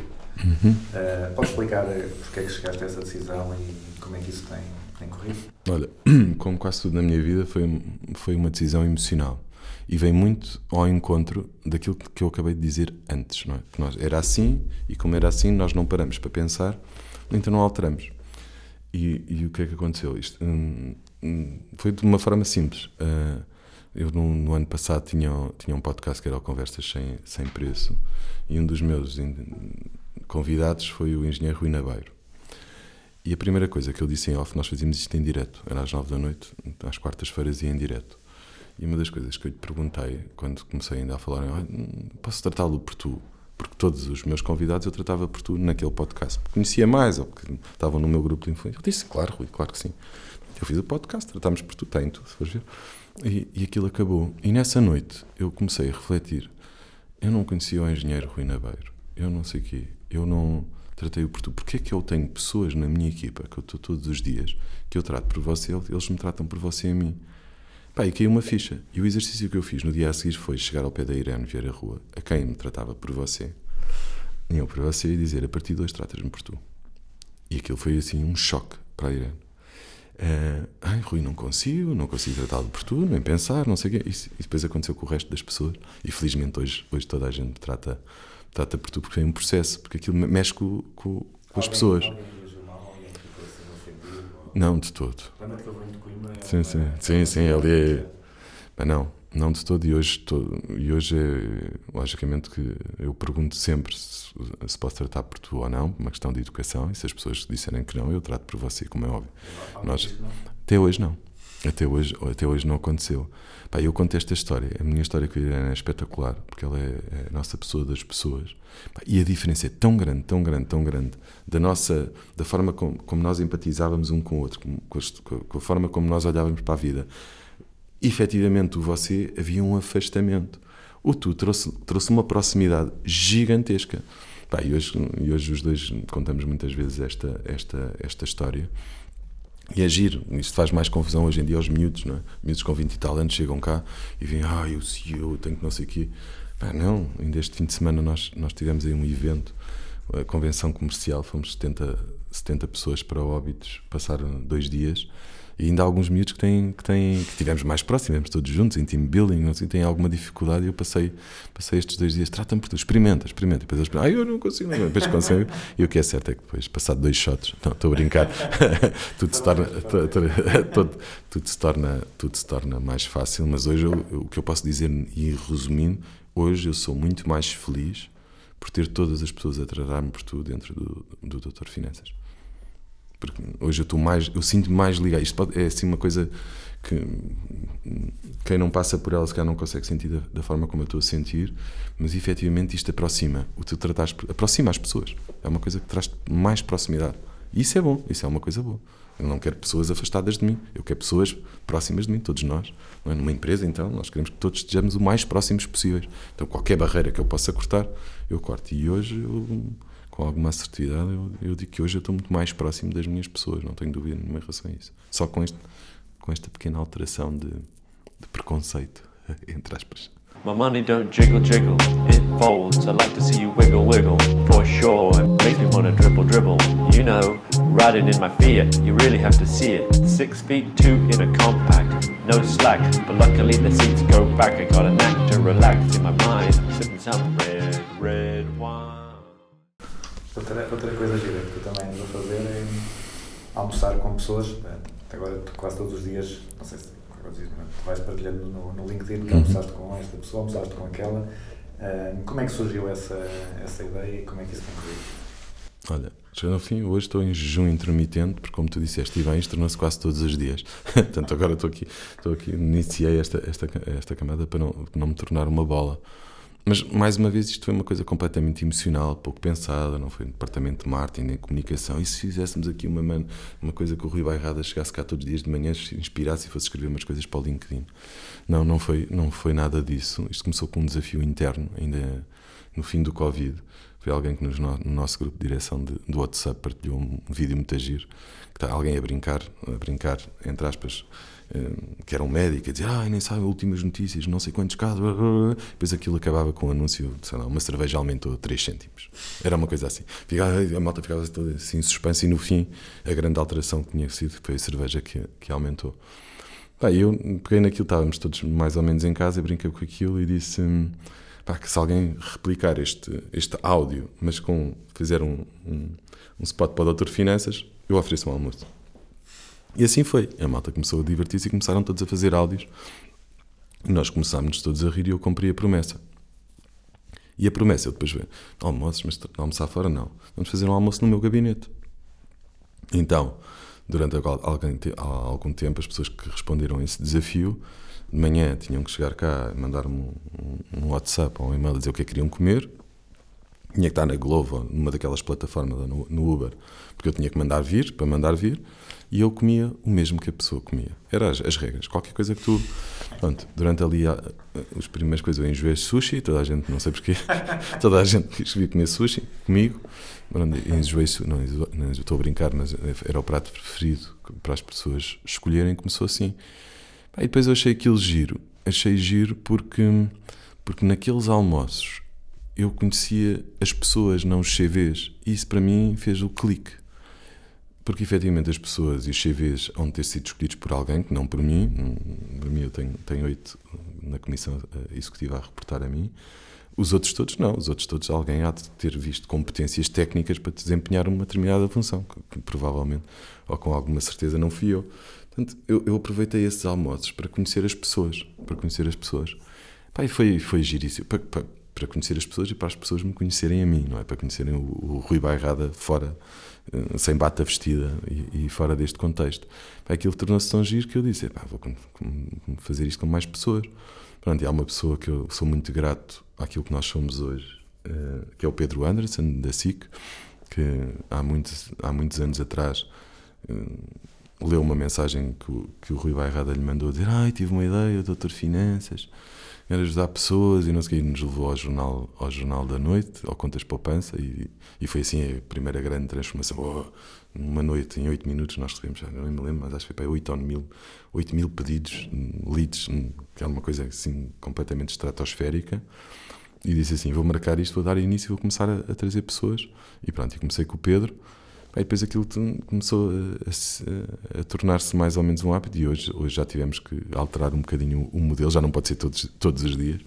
Eh, podes explicar eh, porque é que chegaste a essa decisão e como é que isso tem, tem corrido? Olha, [CLEARS THROAT] como quase tudo na minha vida, foi, foi uma decisão emocional. E vem muito ao encontro daquilo que eu acabei de dizer antes, não é? Que nós, era assim, e como era assim, nós não paramos para pensar, então não alteramos. E, e o que é que aconteceu? Isto hum, hum, foi de uma forma simples. Ah, eu, no, no ano passado, tinha, tinha um podcast que era o Conversas Sem, Sem Preço, e um dos meus convidados foi o engenheiro Rui Nabeiro. E a primeira coisa que eu disse em off, nós fazíamos isto em direto, era às nove da noite, às quartas-feiras ia em direto. E uma das coisas que eu lhe perguntei, quando comecei ainda a falar, "Ah, posso tratá-lo por tu? Porque todos os meus convidados eu tratava por tu naquele podcast. Porque conhecia mais, ou porque estavam no meu grupo de influência. Eu disse, claro, Rui, claro que sim. Eu fiz o podcast, tratámos por tu, tem tudo, se fores ver. E, e aquilo acabou. E nessa noite eu comecei a refletir. Eu não conhecia o engenheiro Rui Nabeiro. Eu não sei o quê. Eu não tratei-o por. Porquê é que eu tenho pessoas na minha equipa, que eu estou todos os dias, que eu trato por você, eles me tratam por você a mim? Pá, e caiu uma ficha. E o exercício que eu fiz no dia a seguir foi chegar ao pé da Irene Vieira Rua, a quem me tratava por você, e eu por você, e dizer: a partir de hoje tratas-me por tu. E aquilo foi assim um choque para a Irene. Eh, ai, Rui, não consigo, não consigo tratá-lo por tu, nem pensar, não sei o quê. Isso- E, depois aconteceu com o resto das pessoas. E felizmente hoje, hoje toda a gente trata, trata por tu, porque foi um processo, porque aquilo me- mexe com, com- com as pessoas. Não, de todo. Sim, sim, sim, sim, ali é. Mas não, não de todo. E hoje, to- e hoje é, logicamente, que eu pergunto sempre se, se posso tratar por tu ou não, uma questão de educação. E se as pessoas disserem que não, eu trato por você, como é óbvio. Nós, até hoje não. Até hoje, até hoje não aconteceu. Pá, eu conto esta história. A minha história com a Irene é espetacular, porque ela é, é a nossa pessoa das pessoas. Pá, e a diferença é tão grande, tão grande, tão grande, da nossa, da forma como, como nós empatizávamos um com o outro, com, com com a forma como nós olhávamos para a vida. Efetivamente, o você havia um afastamento. O tu trouxe, trouxe uma proximidade gigantesca. Pá, e, hoje, e hoje os dois contamos muitas vezes esta, esta, esta história. E é giro, isto faz mais confusão hoje em dia aos miúdos, não é? Miúdos com 20 e tal anos chegam cá e vêm, ah, eu CEO, tenho que não sei o quê. Pá, não, ainda este fim de semana nós, nós tivemos aí um evento, a convenção comercial, fomos 70, 70 pessoas para óbitos, passaram dois dias. E ainda há alguns miúdos que têm, que têm, que tivemos mais próximos, estivemos todos juntos em team building, não sei, têm alguma dificuldade. E eu passei, passei estes dois dias, trata-me por tu, experimenta, experimenta. E depois eles ah, eu não consigo, não. depois consegue. E o que é certo é que depois, passado dois shots, não, estou a brincar, [LAUGHS] tudo, se torna, tu- tu- tudo, tudo se torna, tudo se torna mais fácil. Mas hoje, eu- o que eu posso dizer, e resumindo, hoje eu sou muito mais feliz por ter todas as pessoas a tratar-me por tu dentro do, do Doutor Finanças. Porque hoje eu estou mais, eu sinto mais ligado. Isto pode- é assim uma coisa que quem não passa por ela se calhar não consegue sentir da, da forma como eu estou a sentir, mas efetivamente isto aproxima. O tu tratares, aproxima as pessoas. É uma coisa que traz mais proximidade. E isso é bom, isso é uma coisa boa. Eu não quero pessoas afastadas de mim, eu quero pessoas próximas de mim, todos nós. É? Numa empresa, então, nós queremos que todos estejamos o mais próximos possíveis. Então, qualquer barreira que eu possa cortar, eu corto. E hoje, eu, com alguma assertividade, eu, eu digo que hoje eu estou muito mais próximo das minhas pessoas, não tenho dúvida nenhuma em relação a isso. Só com, este, com esta pequena alteração de, de preconceito, [LAUGHS] entre aspas. My money don't jiggle jiggle, it folds. I like to see you wiggle wiggle, for sure. It makes me wanna dribble dribble. You know, riding in my Fiat, you really have to see it. Six feet two in a compact, no slack. But luckily the seats go back. I got a knack to relax in my mind. Sipping some red, red. Outra, outra coisa gira que tu também andas a fazer é almoçar com pessoas. eh, Agora, tu quase todos os dias, não sei se tu vais partilhando no, no LinkedIn que almoçaste com esta pessoa, almoçaste com aquela. Eh, como é que surgiu essa, essa ideia e como é que isso concluiu? Olha, chegando ao fim, hoje estou em jejum intermitente, porque como tu disseste, e bem, isto tornou-se quase todos os dias. [LAUGHS] Portanto, agora estou aqui, estou aqui, iniciei esta, esta, esta camada para não, não me tornar uma bola. Mas, mais uma vez, isto foi uma coisa completamente emocional, pouco pensada, não foi no departamento de marketing nem comunicação. E se fizéssemos aqui uma, man- uma coisa que o Rui Bairrada chegasse cá todos os dias de manhã, se inspirasse e fosse escrever umas coisas para o LinkedIn? Não, não foi, não foi nada disso. Isto começou com um desafio interno, ainda no fim do Covid. Foi alguém que nos, no, no nosso grupo de direção de, do WhatsApp partilhou um vídeo muito giro, que está alguém a brincar, a brincar, entre aspas, que era um médico, a dizer, ah, nem sabe últimas notícias, não sei quantos casos, blá, blá, blá." depois aquilo acabava com o anúncio, de, sei lá, uma cerveja aumentou 3 cêntimos. Era uma coisa assim. Ficava, a malta ficava toda assim em suspense e no fim a grande alteração que tinha sido foi a cerveja que, que aumentou. Pá, eu peguei naquilo, estávamos todos mais ou menos em casa, brinquei com aquilo e disse hum, pá, que se alguém replicar este, este áudio, mas com fizer um, um, um spot para o Doutor Finanças, eu ofereço um almoço. E assim foi. A malta começou a divertir-se e começaram todos a fazer áudios. E nós começámos todos a rir e eu cumpri a promessa. E a promessa, eu depois vejo, almoços, mas almoçar fora não. Vamos fazer um almoço no meu gabinete. Então, durante algum, tempo, as pessoas que responderam a esse desafio, de manhã tinham que chegar cá mandar-me um, um WhatsApp ou um e-mail a dizer o que é que queriam comer. Tinha que estar na Glovo, numa daquelas plataformas, no, no Uber, porque eu tinha que mandar vir, para mandar vir, e eu comia o mesmo que a pessoa comia. Eram as, as regras. Qualquer coisa que tu. Pronto, durante ali a, a- as primeiras coisas eu enjoei sushi, toda a gente, não sei porquê, [LAUGHS] toda a gente quis vir comer sushi comigo. Enjoei, não, não, estou a brincar, mas era o prato preferido para as pessoas escolherem, começou assim. E depois eu achei aquilo giro. Achei giro porque, porque naqueles almoços eu conhecia as pessoas, não os CVs. Isso para mim fez o clique. porque efetivamente as pessoas e os CVs vão ter sido escolhidos por alguém, que não por mim. Hum, Por mim eu tenho, tenho oito na comissão eh, executiva a reportar a mim. Os outros todos não, os outros todos alguém há de ter visto competências técnicas para desempenhar uma determinada função, que provavelmente, ou com alguma certeza, não fui eu. Portanto, eu, eu aproveitei esses almoços para conhecer as pessoas, para conhecer as pessoas. Pá, e foi, foi giríssimo, para, para, para conhecer as pessoas e para as pessoas me conhecerem a mim, não é? Para conhecerem o, o Rui Bairrada fora, eh, sem bata vestida e, e fora deste contexto. Pá, aquilo tornou-se tão giro que eu disse, vou com- com- fazer isto com mais pessoas. Pronto, e há uma pessoa que eu sou muito grato àquilo que nós somos hoje, eh, que é o Pedro Anderson, da SIC, que há muitos, há muitos anos atrás eh, leu uma mensagem que o, que o Rui Bairrada lhe mandou dizer ai, tive uma ideia, doutor Finanças, era ajudar pessoas e não sei o que, e nos levou ao jornal, ao jornal da noite, ao Contas Poupança, e, e foi assim a primeira grande transformação. Oh, uma noite, em 8 minutos, nós recebemos, não me lembro, mas acho que foi para 8 ou mil, 8 mil pedidos, leads, hum, que é uma coisa assim completamente estratosférica. E disse assim: vou marcar isto, vou dar início, vou começar a, a trazer pessoas. E pronto, e comecei com o Pedro. Aí depois aquilo começou a, a a tornar-se mais ou menos um hábito e hoje, hoje já tivemos que alterar um bocadinho o modelo, já não pode ser todos, todos os dias,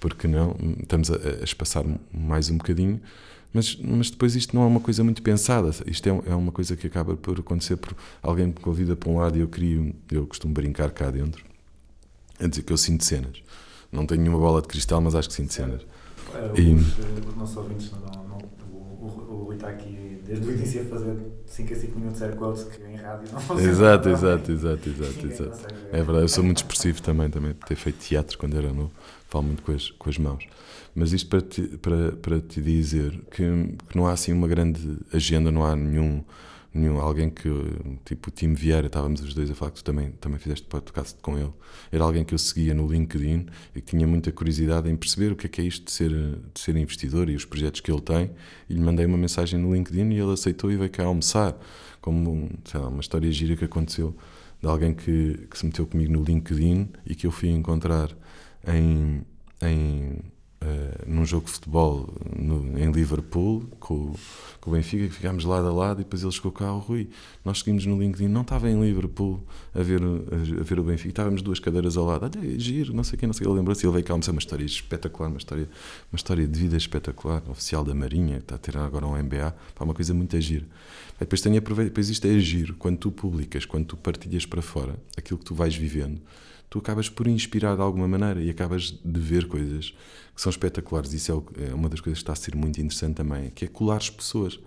porque não, estamos a, a espaçar mais um bocadinho, mas, mas depois isto não é uma coisa muito pensada, isto é, é uma coisa que acaba por acontecer por alguém me convida para um lado e eu crio, eu costumo brincar cá dentro, a dizer que eu sinto cenas. Não tenho nenhuma bola de cristal, mas acho que sinto cenas. E- Os, eh, os nossos ouvintes não, não, o, Rui está aqui desde o início a fazer 5 a 5 minutos air quotes que em rádio não funciona. Exato, exato, exato, exato, exato. É verdade, eu sou muito expressivo também, também por ter feito teatro quando era novo, falo muito com as, com as mãos. Mas isto para te, para, para te dizer que, que não há assim uma grande agenda, não há nenhum, nenhum alguém que, tipo o Tim Vieira, estávamos os dois a falar que tu também, também fizeste podcast com ele, era alguém que eu seguia no LinkedIn e que tinha muita curiosidade em perceber o que é que é isto de ser, de ser investidor e os projetos que ele tem, e lhe mandei uma mensagem no LinkedIn e ele aceitou e veio cá almoçar, como sei lá, uma história gira que aconteceu de alguém que, que se meteu comigo no LinkedIn e que eu fui encontrar em, em, eh, num jogo de futebol no- em Liverpool com, com o Benfica, que ficámos lado a lado e depois ele chegou cá, o Rui, nós seguimos no LinkedIn, não estava em Liverpool a ver, a, ver o Benfica, estávamos duas cadeiras ao lado, olha, é giro, não sei quem, não sei o que, ele lembrou-se, ele veio cá, uma história espetacular, uma história, uma história de vida espetacular, oficial da Marinha, está a ter agora um MBA, pá, uma coisa muito gira. Aí Depois tenho depois isto é giro, quando tu publicas, quando tu partilhas para fora aquilo que tu vais vivendo, tu acabas por inspirar de alguma maneira e acabas de ver coisas que são espetaculares. Isso é, é uma das coisas que está a ser muito interessante também, que é colar as pessoas.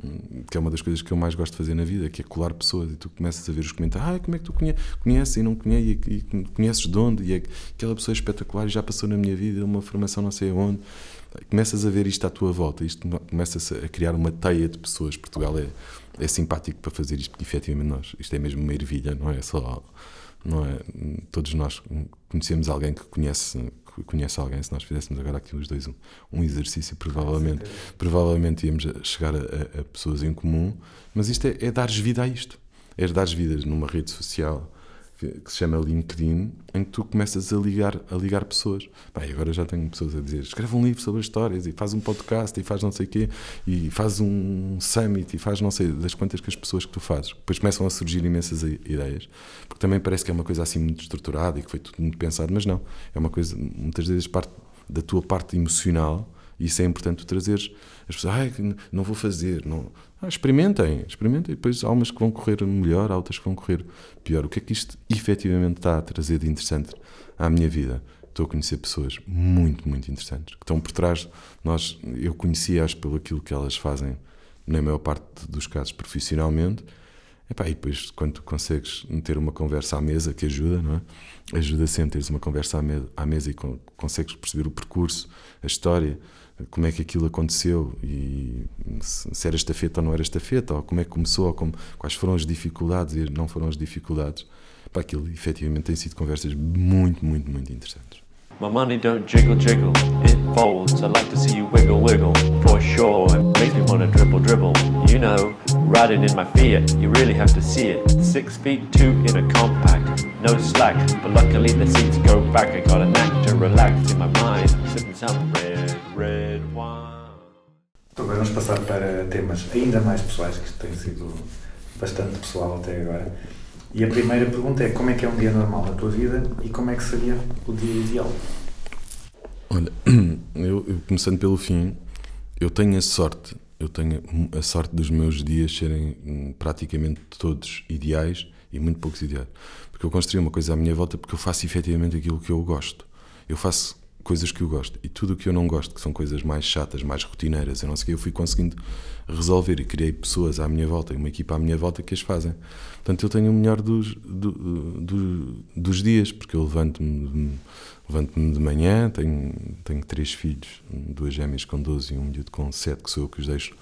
Hum, Que é uma das coisas que eu mais gosto de fazer na vida, que é colar pessoas. E tu começas a ver os comentários, ah, como é que tu conhe- conheces e não conheces, e, conheces de onde, e é, aquela pessoa é espetacular e já passou na minha vida, uma formação não sei aonde. Começas a ver isto à tua volta, isto começa a criar uma teia de pessoas. Portugal é, é simpático para fazer isto, porque efetivamente nós, isto é mesmo uma ervilha, não é só não é? Todos nós conhecemos alguém que conhece, conhece alguém. Se nós fizéssemos agora aqui os dois um, um exercício, provavelmente, provavelmente íamos chegar a, a- a pessoas em comum. Mas isto é, é dares vida a isto. É dares vidas numa rede social que, se chama LinkedIn, em que tu começas a ligar, a ligar pessoas. Bem, agora já tenho pessoas a dizer: escreve um livro sobre as histórias e faz um podcast e faz não sei o quê, e faz um summit e faz não sei das quantas que as pessoas que tu fazes. Depois começam a surgir imensas ideias, porque também parece que é uma coisa assim muito estruturada e que foi tudo muito pensado, mas não. É uma coisa, muitas vezes, parte da tua parte emocional. Isso é importante tu trazeres. As pessoas, ai, não vou fazer. Não. Ah, experimentem, experimentem. Depois há umas que vão correr melhor, há outras que vão correr pior. O que é que isto efetivamente está a trazer de interessante à minha vida? Estou a conhecer pessoas muito, muito interessantes que estão por trás. Nós, eu conheci-as pelo aquilo que elas fazem, na maior parte dos casos, profissionalmente. Epá, e depois, quando tu consegues ter uma conversa à mesa, que ajuda, não é? Ajuda sempre teres uma conversa à, me à mesa e con consegues perceber o percurso, a história, como é que aquilo aconteceu e se, era estafeta ou não era estafeta, ou como é que começou, ou como, quais foram as dificuldades e não foram as dificuldades. Pá, aquilo efetivamente tem sido conversas muito, muito, muito interessantes. My money don't jiggle jiggle, it folds. I like to see you wiggle wiggle, for sure. It makes me wanna dribble dribble. You know, riding in my Fiat, you really have to see it. Six feet two in a compact, no slack. But luckily the seats go back. I got a knack to relax in my mind, sipping some red, red wine. Agora vamos passar para temas ainda mais pessoais, que tem sido bastante pessoal até agora. E a primeira pergunta é como é que é um dia normal na tua vida e como é que seria o dia ideal? Olha, [CLEARS THROAT] eu, eu começando pelo fim, eu tenho a sorte, eu tenho a sorte dos meus dias serem hum, praticamente todos ideais e muito poucos ideais. Porque eu construí uma coisa à minha volta porque eu faço efetivamente aquilo que eu gosto. Eu faço coisas que eu gosto e tudo o que eu não gosto, que são coisas mais chatas, mais rotineiras, eu não sei o que, eu fui conseguindo resolver e criei pessoas à minha volta uma equipa à minha volta que as fazem. Portanto, eu tenho o melhor dos, do- do- dos dias, porque eu levanto-me levanto-me de manhã, tenho, tenho três filhos, duas gêmeas com 12 e um miúdo com 7, que sou eu que os deixo,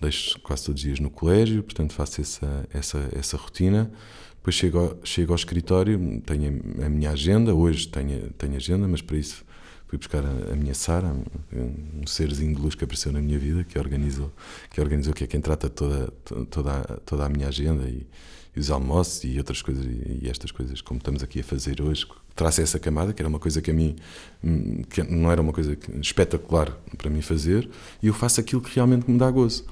deixo quase todos os dias no colégio, portanto faço essa, essa, essa rotina. Depois chego ao, chego ao escritório, tenho a minha agenda, hoje tenho, tenho agenda, mas para isso fui buscar a, a minha Sara, um serzinho de luz que apareceu na minha vida, que organizou, que organizou que é quem trata toda, toda, toda a minha agenda e, e os almoços e outras coisas, e, estas coisas como estamos aqui a fazer hoje, traça essa camada, que era uma coisa que a mim hum, que não era uma coisa espetacular para mim fazer, e eu faço aquilo que realmente me dá gozo,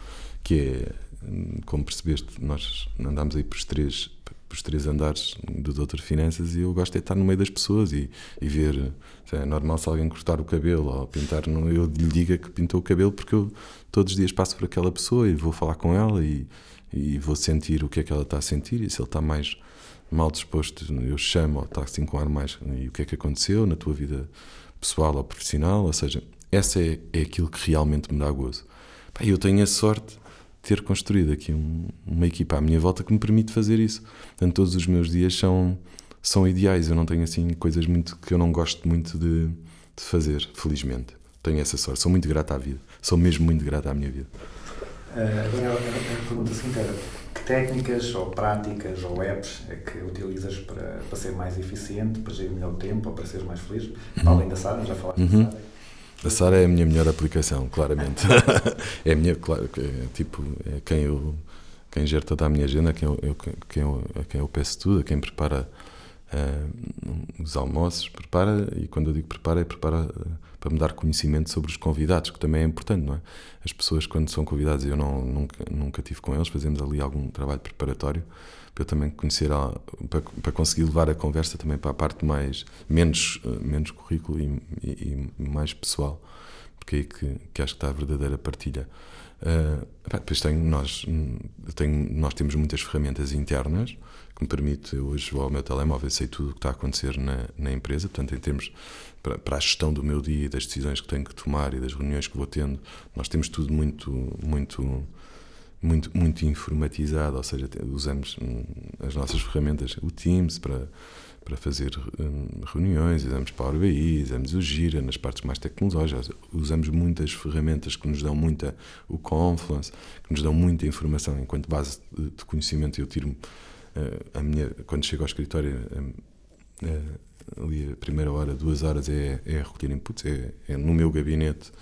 que é, hum, como percebeste, nós andámos aí pelos três, pelos três andares do Doutor Finanças e eu gosto de estar no meio das pessoas e, e ver, é normal se alguém cortar o cabelo ou pintar, não, eu lhe diga que pintou o cabelo porque eu todos os dias passo por aquela pessoa e vou falar com ela e, e vou sentir o que é que ela está a sentir e se ele está mais mal disposto, eu chamo ou está assim com ar mais e o que é que aconteceu na tua vida pessoal ou profissional, ou seja, essa é, é aquilo que realmente me dá gozo. Eu tenho a sorte de ter construído aqui um- uma equipa à minha volta que me permite fazer isso. Portanto, todos os meus dias são, são ideais. Eu não tenho assim coisas muito que eu não gosto muito de, de fazer, felizmente. Tenho essa sorte. Sou muito grato à vida. Sou mesmo muito grato à minha vida. Eh, agora a, pergunta seguinte era que técnicas ou práticas ou apps é que utilizas para, para ser mais eficiente, para gerir melhor o tempo ou para seres mais feliz? Para além da Sara, já falaste Uhum. da Sara. A Sara é a minha melhor aplicação, claramente. [LAUGHS] [LAUGHS] é a minha, claro, é, tipo, é quem eu quem gera toda a minha agenda, a quem eu, eu- quem eu, a quem eu peço tudo, a quem prepara ah, os almoços, prepara, e quando eu digo prepara, é prepara ah, para me dar conhecimento sobre os convidados, que também é importante, não é? As pessoas, quando são convidados, eu não, nunca, nunca tive com eles, fazemos ali algum trabalho preparatório para eu também conhecer, para, para conseguir levar a conversa também para a parte mais, menos, ah, menos currículo e, e- e mais pessoal, porque é aí que, que acho que está a verdadeira partilha. Pá, depois tenho, nós, hum, tenho, nós temos muitas ferramentas internas que me permite, hoje vou ao meu telemóvel e sei tudo o que está a acontecer na, na empresa, portanto, em termos para, para a gestão do meu dia e das decisões que tenho que tomar e das reuniões que vou tendo, nós temos tudo muito, muito, muito, muito informatizado, ou seja, usamos hum, as nossas ferramentas, o Teams para, para fazer hum, reuniões, usamos Power BI, usamos o Gira nas partes mais tecnológicas, usamos muitas ferramentas que nos dão muita, o Confluence, que nos dão muita informação enquanto base de, conhecimento. Eu tiro eh, a minha, quando chego ao escritório, hum, eh, ali a primeira hora, duas horas é, é a recolher inputs, é, é no meu gabinete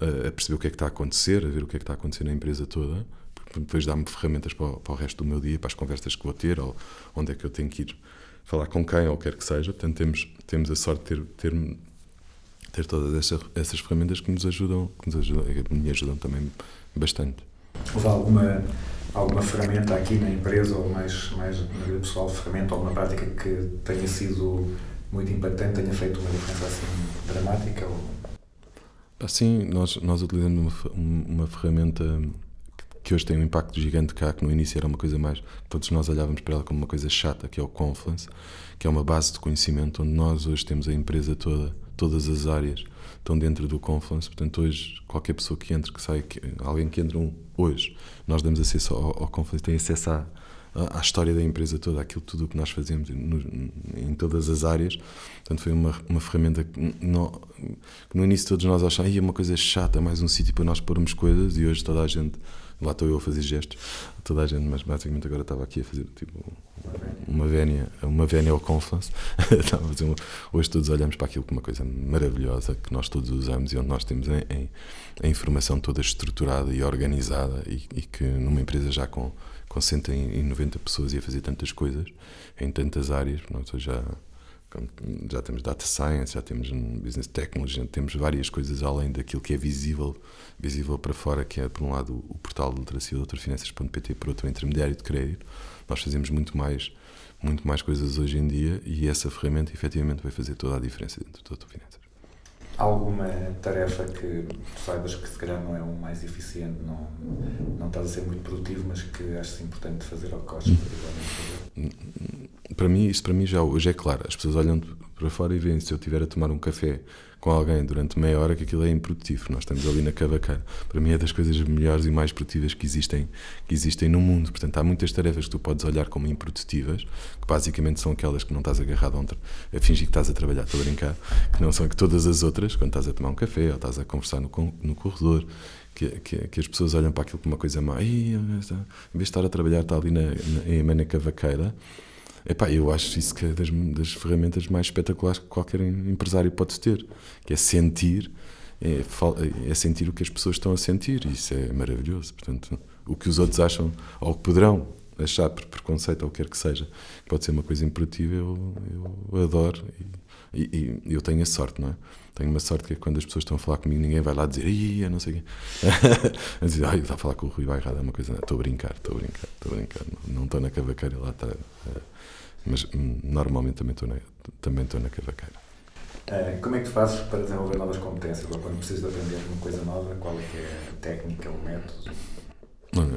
eh, a perceber o que é que está a acontecer, a ver o que é que está a acontecer na empresa toda, porque depois dá-me ferramentas para, o- para o resto do meu dia, para as conversas que vou ter, ou onde é que eu tenho que ir falar com quem, ou quer que seja. Portanto, temos, temos a sorte de ter, ter, ter todas essas, essas ferramentas que nos ajudam, que nos ajudam, que me ajudam também bastante. Houve alguma, alguma ferramenta aqui na empresa ou mais, mais na vida pessoal, ferramenta ou uma prática que tenha sido muito impactante, tenha feito uma diferença assim dramática? Ou... Assim, nós, nós utilizamos uma, uma ferramenta que hoje tem um impacto gigante cá, que no início era uma coisa mais. Todos nós olhávamos para ela como uma coisa chata, que é o Confluence, que é uma base de conhecimento onde nós hoje temos a empresa toda, todas as áreas estão dentro do Confluence. Portanto, hoje, qualquer pessoa que entre, que sai, que- alguém que entre um, hoje, nós damos acesso ao, ao Confluence, tem acesso à, à história da empresa toda, aquilo tudo que nós fazemos no- em todas as áreas. Portanto, foi uma, uma ferramenta que, que no início todos nós achávamos, "Ih, é uma coisa chata, mais um sítio para nós pormos coisas, e hoje toda a gente, lá estou eu a fazer gestos, toda a gente, mas basicamente agora estava aqui a fazer tipo uma vénia, uma vénia ao [LAUGHS] a um- hoje todos olhamos para aquilo como uma coisa maravilhosa que nós todos usamos e onde nós temos em- em- a informação toda estruturada e organizada e, e que numa empresa já com, com 190 pessoas e a fazer tantas coisas em tantas áreas, hoje já já temos data science, já temos um business technology, temos várias coisas além daquilo que é visível, visível para fora, que é por um lado o portal de literacia doutorfinanças.pt, por outro o intermediário de crédito. Nós fazemos muito mais, muito mais coisas hoje em dia e essa ferramenta efetivamente vai fazer toda a diferença dentro do Doutor Finanças. Alguma tarefa que tu saibas que se calhar não é o mais eficiente, não, não estás a ser muito produtivo, mas que achas importante fazer de fazer? Para mim, isso para mim já hoje é claro. As pessoas olham para fora e veem se eu estiver a tomar um café com alguém durante meia hora que aquilo é improdutivo. Nós estamos ali na cavaqueira. Para mim é das coisas melhores e mais produtivas que existem, que existem no mundo. Portanto, há muitas tarefas que tu podes olhar como improdutivas, que basicamente são aquelas que não estás agarrado a, um a fingir que estás a trabalhar, estou a brincar, que não são que todas as outras, quando estás a tomar um café ou estás a conversar no, no corredor, que, que, que as pessoas olham para aquilo como uma coisa má. "Ih, em vez de estar a trabalhar, está ali na, na, na cavaqueira. Epá, eu acho isso que é das, das ferramentas mais espetaculares que qualquer empresário pode ter, que é sentir, é, é sentir o que as pessoas estão a sentir, e isso é maravilhoso. Portanto, o que os outros acham, ou que poderão achar por preconceito, ou o que quer que seja, pode ser uma coisa improdutiva, eu, eu adoro e, e- e eu tenho a sorte, não é? Tenho uma sorte que é que quando as pessoas estão a falar comigo, ninguém vai lá dizer, eu não sei o quê. [LAUGHS] dizer, ai, está a falar com o Rui Bairrada, é uma coisa, estou a brincar, estou a brincar, estou a brincar, não, estou na cavaqueira lá, eh, mas hum, normalmente também estou na, também estou na cavaqueira. Eh, como é que tu fazes para desenvolver novas competências? Ou quando precisas de aprender uma coisa nova, qual é que é a técnica, o método?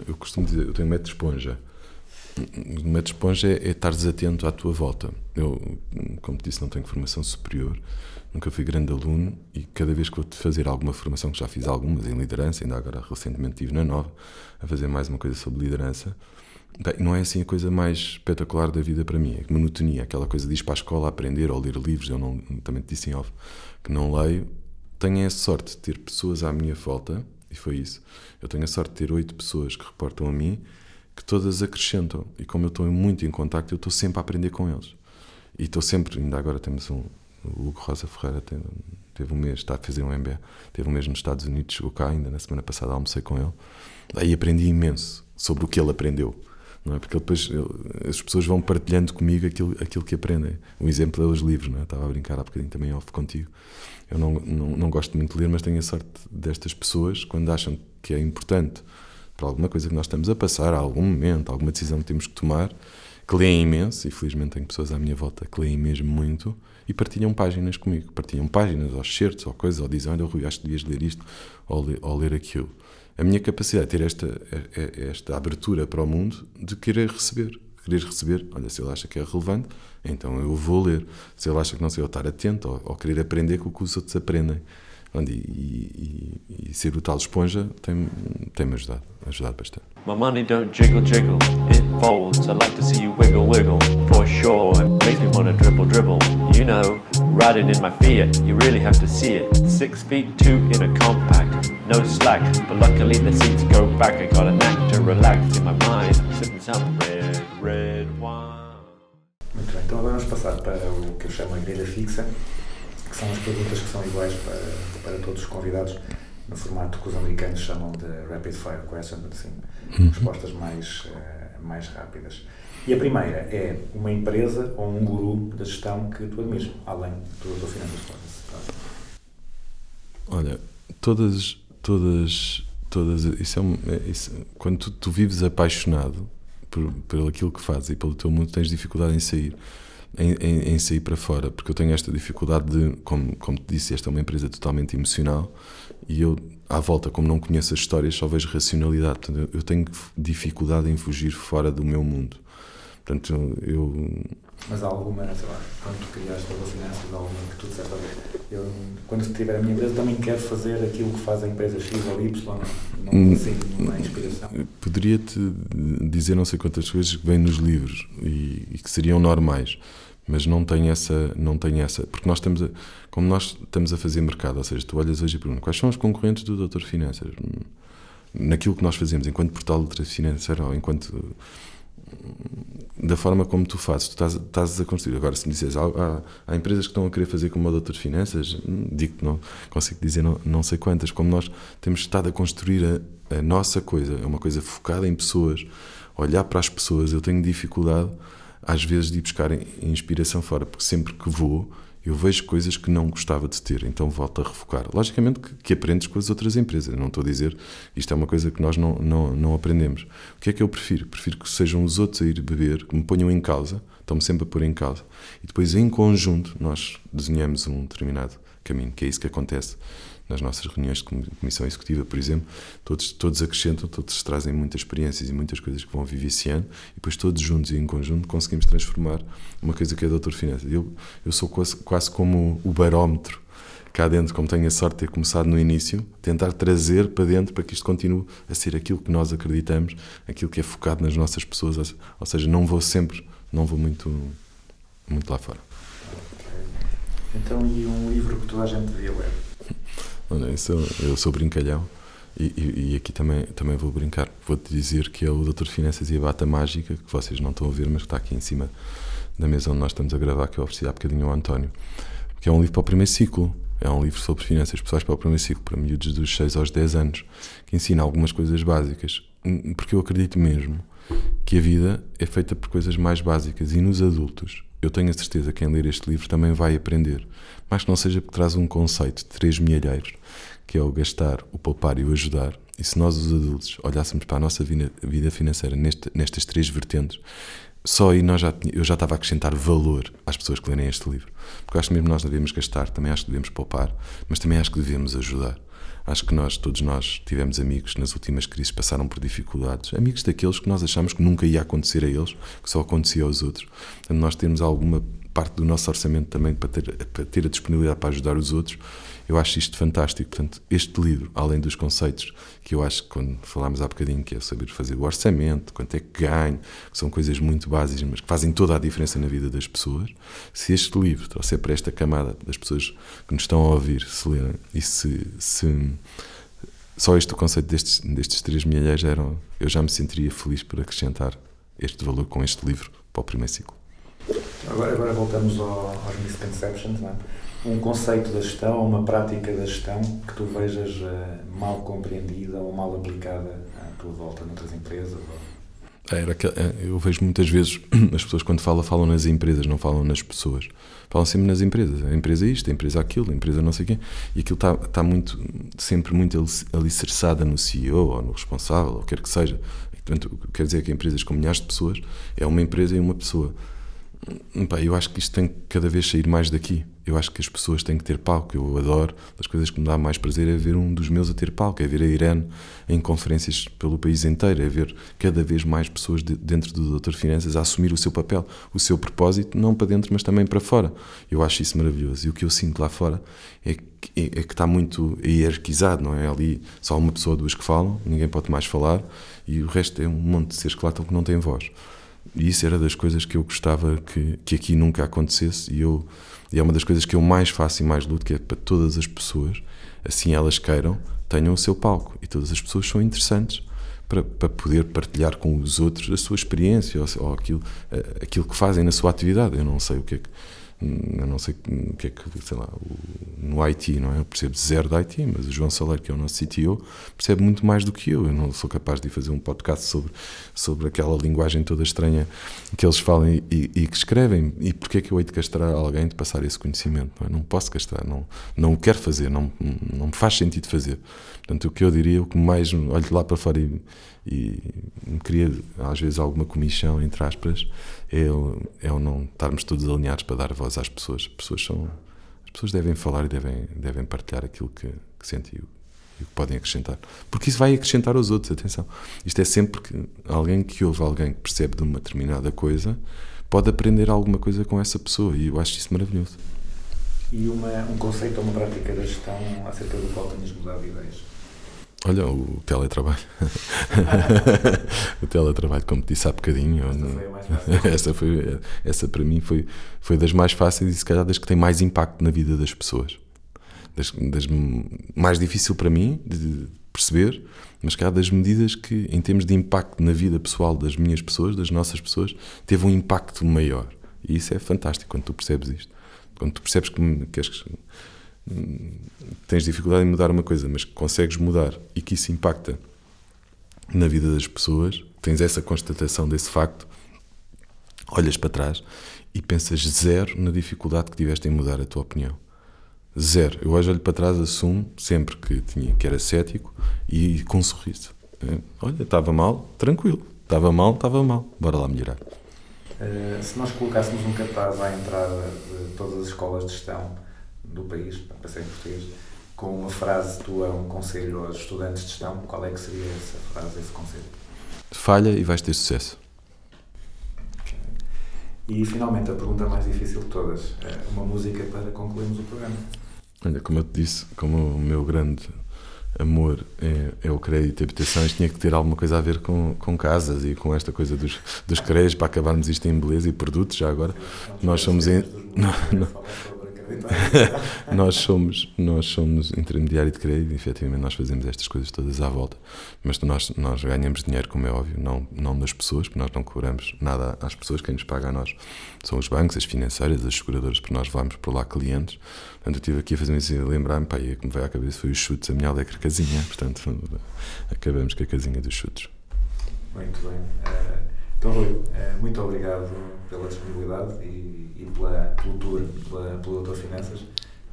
Eu costumo dizer, eu tenho método de esponja. O método de esponja é, é estares atento à tua volta. Eu, como te disse, não tenho formação superior, nunca fui grande aluno e cada vez que vou fazer alguma formação, que já fiz algumas em liderança, ainda agora recentemente estive na Nova a fazer mais uma coisa sobre liderança, bem, não é assim a coisa mais espetacular da vida para mim. É monotonia, aquela coisa de ir para a escola aprender ou ler livros. Eu não, também te disse em off que não leio. Tenho a sorte de ter pessoas à minha volta, e foi isso. Eu tenho a sorte de ter oito pessoas que reportam a mim que todas acrescentam. E como eu estou muito em contacto, eu estou sempre a aprender com eles. E estou sempre, ainda agora temos um, o Hugo Rosa Ferreira, teve, teve um mês, está a fazer um MBA, teve um mês nos Estados Unidos, chegou cá ainda na semana passada, almocei com ele. Aí aprendi imenso sobre o que ele aprendeu. Não é? Porque depois as pessoas vão partilhando comigo aquilo, aquilo que aprendem. O exemplo é os livros, não é? estava a brincar há bocadinho também off contigo. Eu não, não, não gosto muito de ler, mas tenho a sorte destas pessoas, quando acham que é importante para alguma coisa que nós estamos a passar, a algum momento, alguma decisão que temos que tomar, que leem imenso, e felizmente tenho pessoas à minha volta que leem mesmo muito, e partilham páginas comigo. Partilham páginas, ou certos, ou coisas, ou dizem, olha Rui, acho que devias ler isto, ou ou ler aquilo. A minha capacidade de ter esta, esta abertura para o mundo de querer receber. Querer receber, olha, se ele acha que é relevante, então eu vou ler. Se ele acha que não sei, eu estar atento, ou, ou querer aprender com o que os outros aprendem. Onde- E, e- e ser o tal esponja tem- tem-me ajudado, ajudado bastante. My money don't jiggle jiggle, it folds. I like to see you wiggle wiggle, for sure. It makes me wanna dribble dribble. You know, riding in my Fiat, you really have to see it. Six feet two in a compact, no slack. But luckily the seats go back. I got a knack to relax in my mind. Sipping some red, red wine. Muito bem, então agora vamos passar para o que eu chamo a grelha fixa, que são as perguntas que são iguais para, para todos os convidados, no formato que os americanos chamam de rapid fire questions, assim, respostas mais, eh, mais rápidas. E a primeira é uma empresa ou um guru da gestão que tu admires, além do, do Finanças Fórum. Olha, todas, todas, todas, isso é, um- é- isso- quando tu, tu vives apaixonado por, por aquilo que fazes e pelo teu mundo, tens dificuldade em sair, em, em- em sair para fora, porque eu tenho esta dificuldade de, como, como te disse, esta é uma empresa totalmente emocional e eu, à volta, como não conheço as histórias, só vejo racionalidade, portanto, eu, tenho dificuldade em fugir fora do meu mundo. Portanto, eu, Mas há alguma, sei lá, quando tu criaste a Finanças, há alguma que tu disseste, olha, eu, quando tiver a minha empresa, também quero fazer aquilo que faz a empresa X ou Y, não Hum. consigo nenhuma inspiração. Poderia-te dizer não sei quantas coisas que vêm nos livros e, e que seriam normais, mas não tenho essa, não tenho essa, porque nós estamos a, como nós estamos a fazer mercado, ou seja, tu olhas hoje e perguntas quais são os concorrentes do Doutor Finanças Hum, naquilo que nós fazemos enquanto portal de financeira ou enquanto da forma como tu fazes, tu estás, estás a construir. Agora, se me dizes, há, há, há empresas que estão a querer fazer como o Doutor Finanças, hum, digo que não consigo dizer não, não sei quantas. Como nós temos estado a construir a, a nossa coisa, é uma coisa focada em pessoas, olhar para as pessoas, eu tenho dificuldade às vezes, de ir buscar in- inspiração fora, porque sempre que vou, eu vejo coisas que não gostava de ter, então volto a refocar. Logicamente que, que aprendes com as outras empresas, não estou a dizer isto é uma coisa que nós não, não, não aprendemos. O que é que eu prefiro? Prefiro que sejam os outros a ir beber, que me ponham em causa, estão-me sempre a pôr em causa, e depois em conjunto nós desenhamos um determinado caminho, que é isso que acontece nas nossas reuniões de comi- comissão executiva, por exemplo, todos, todos acrescentam, todos trazem muitas experiências e muitas coisas que vão vivenciando, e depois todos juntos e em conjunto conseguimos transformar uma coisa que é doutor Finanças. Eu, eu sou quase, quase como o barómetro cá dentro, como tenho a sorte de ter começado no início, tentar trazer para dentro para que isto continue a ser aquilo que nós acreditamos, aquilo que é focado nas nossas pessoas, ou seja, não vou sempre, não vou muito, muito lá fora. Então, e um livro que toda a gente devia ler? Olha, eu sou, eu sou brincalhão e, e- e aqui também, também vou brincar. Vou-te dizer que é o Doutor Finanças e a Bata Mágica, que vocês não estão a ver, mas que está aqui em cima da mesa onde nós estamos a gravar, que eu ofereci há bocadinho ao António, que é um livro para o primeiro ciclo. É um livro sobre finanças pessoais para o primeiro ciclo, para miúdos dos 6 aos 10 anos, que ensina algumas coisas básicas, Hum, porque eu acredito mesmo que a vida é feita por coisas mais básicas e nos adultos. Eu tenho a certeza que quem ler este livro também vai aprender, mas que não seja porque traz um conceito de três milheiros, que é o gastar, o poupar e o ajudar. E se nós, os adultos, olhássemos para a nossa vida financeira neste- nestas três vertentes, só aí nós já, eu já estava a acrescentar valor às pessoas que lerem este livro. Porque acho que mesmo nós devemos gastar, também acho que devemos poupar, mas também acho que devemos ajudar. Acho que nós, todos nós, tivemos amigos nas últimas crises passaram por dificuldades. Amigos daqueles que nós achamos que nunca ia acontecer a eles, que só acontecia aos outros. Portanto, nós temos alguma parte do nosso orçamento também para ter, para ter a disponibilidade para ajudar os outros. Eu acho isto fantástico. Portanto, este livro, além dos conceitos que eu acho que quando falámos há bocadinho, que é saber fazer o orçamento, quanto é que ganho, que são coisas muito básicas, mas que fazem toda a diferença na vida das pessoas. Se este livro trouxer para esta camada das pessoas que nos estão a ouvir, se lerem, e se, se só este conceito destes, destes três milheiros eram, eu já me sentiria feliz por acrescentar este valor com este livro para o primeiro ciclo. Agora, agora voltamos ao, aos misconceptions, não é? Um conceito da gestão ou uma prática da gestão que tu vejas eh, mal compreendida ou mal aplicada à tua volta noutras empresas? ou- Era que, eh, eu vejo muitas vezes [CLEARS THROAT] as pessoas quando falam, falam nas empresas, não falam nas pessoas. Falam sempre nas empresas. A empresa é isto, a empresa é aquilo, a empresa não sei quem. E aquilo está, está muito, sempre muito ali- alicerçada no CEO ou no responsável, ou quer que seja. Portanto, quer dizer que empresas com milhares de pessoas é uma empresa e uma pessoa. Hum, pá, eu acho que isto tem que cada vez sair mais daqui. Eu acho que as pessoas têm que ter palco. Eu adoro. Das coisas que me dá mais prazer é ver um dos meus a ter palco, é ver a Irene em conferências pelo país inteiro, é ver cada vez mais pessoas de- dentro do Doutor Finanças a assumir o seu papel, o seu propósito, não para dentro, mas também para fora. Eu acho isso maravilhoso. E o que eu sinto lá fora é que, é, é que está muito hierarquizado, não é? Ali só uma pessoa, duas que falam, ninguém pode mais falar, e o resto é um monte de seres que lá estão que não têm voz. E isso era das coisas que eu gostava que, que aqui nunca acontecesse e, eu, e é uma das coisas que eu mais faço e mais luto, que é para todas as pessoas, assim elas queiram, tenham o seu palco. E todas as pessoas são interessantes para, para poder partilhar com os outros a sua experiência ou, ou aquilo, aquilo que fazem na sua atividade. Eu não sei o que é que eu não sei o que é que, sei lá, no IT, não é? Eu percebo zero de IT, mas o João Saleiro, que é o nosso CTO, percebe muito mais do que eu. Eu não sou capaz de fazer um podcast sobre, sobre aquela linguagem toda estranha que eles falam e, e- que escrevem. E porquê é que eu hei de castrar alguém de passar esse conhecimento? Não, é? não posso castrar, não, não o quero fazer, não, não me faz sentido fazer. Portanto, o que eu diria, o que mais olho lá para fora e, e me cria às vezes alguma comichão, entre aspas, é é o não estarmos todos alinhados para dar voz às pessoas. As pessoas, são, as pessoas devem falar e devem, devem partilhar aquilo que, que sentem e o que podem acrescentar. Porque isso vai acrescentar aos outros, atenção. Isto é sempre que alguém que ouve alguém que percebe de uma determinada coisa pode aprender alguma coisa com essa pessoa e eu acho isso maravilhoso. E uma, um conceito ou uma prática da gestão acerca do qual tenhas mudado de ideias? Olha, o teletrabalho. [LAUGHS] o teletrabalho, como te disse há bocadinho. não- foi a mais fácil. [LAUGHS] essa, foi, essa para mim foi, foi das mais fáceis e se calhar das que tem mais impacto na vida das pessoas. Das, das mais difícil para mim de perceber, mas há das medidas que, em termos de impacto na vida pessoal das minhas pessoas, das nossas pessoas, teve um impacto maior. E isso é fantástico quando tu percebes isto. Quando tu percebes que, que és- tens dificuldade em mudar uma coisa, mas que consegues mudar e que isso impacta na vida das pessoas, tens essa constatação desse facto, olhas para trás e pensas zero na dificuldade que tiveste em mudar a tua opinião. Zero. Eu hoje olho para trás, assumo sempre que, tinha, que era cético e com um sorriso. É, Olha, estava mal, tranquilo. Estava mal, estava mal. Bora lá melhorar. Eh, se nós colocássemos um cartaz à entrada de todas as escolas de gestão do país, para ser em português, com uma frase tua, um conselho aos estudantes de gestão, qual é que seria essa frase, esse conselho? Falha e vais ter sucesso. E finalmente a pergunta mais difícil de todas, eh, uma música para concluirmos o programa. Olha, como eu te disse, como o meu grande amor é, é o crédito e habitações, tinha que ter alguma coisa a ver com, com casas e com esta coisa dos, dos créditos para acabarmos isto em beleza e produtos já agora. Nós somos em- [LAUGHS] não, não. [LAUGHS] nós somos nós somos intermediário de crédito, efetivamente nós fazemos estas coisas todas à volta, mas nós, nós ganhamos dinheiro, como é óbvio, não, não das pessoas, porque nós não cobramos nada às pessoas, quem nos paga a nós são os bancos, as financeiras, as seguradoras, porque nós levamos por lá clientes. Portanto, eu estive aqui a fazer isso e lembrar-me, pá, e o que me veio à cabeça foi os chutes, a minha alegre casinha, portanto, [LAUGHS] acabamos com a casinha dos chutes. Muito bem. Eh, Então, Rui, eh, muito obrigado pela disponibilidade e, e pela, pelo tour, pela, pela tua finanças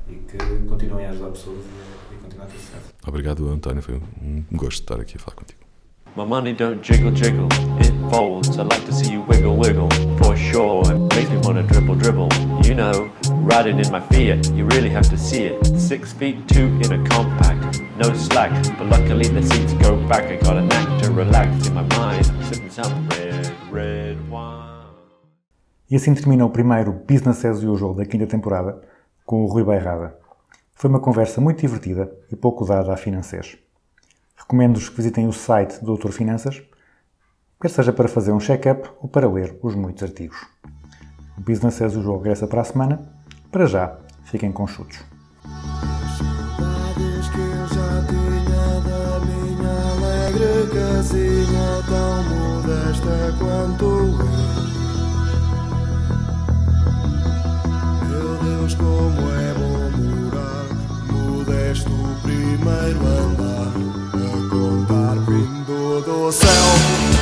e que continuem a ajudar pessoas e, e continuar a ter sucesso. Obrigado, António, foi um gosto estar aqui a falar contigo. My money don't jiggle jiggle, it folds. I like to see you wiggle wiggle, for sure. It makes me wanna dribble dribble. You know, riding in my Fiat, you really have to see it. Six feet two in a compact, no slack. But luckily the seats go back. I got a knack to relax in my mind. I'm sipping some red, red wine. E assim termina o primeiro Business as Usual da quinta temporada com o Rui Bairrada. Foi uma conversa muito divertida e pouco dada a financeiros. Recomendo-vos que visitem o site do Doutor Finanças, quer seja para fazer um check-up ou para ler os muitos artigos. O Business as Usual regressa para a semana. Para já, fiquem com chutos. Casinha tão modesta quanto eu. Meu Deus, como é bom morar modesto primeiro andar. rainbow, that rainbow, thou self.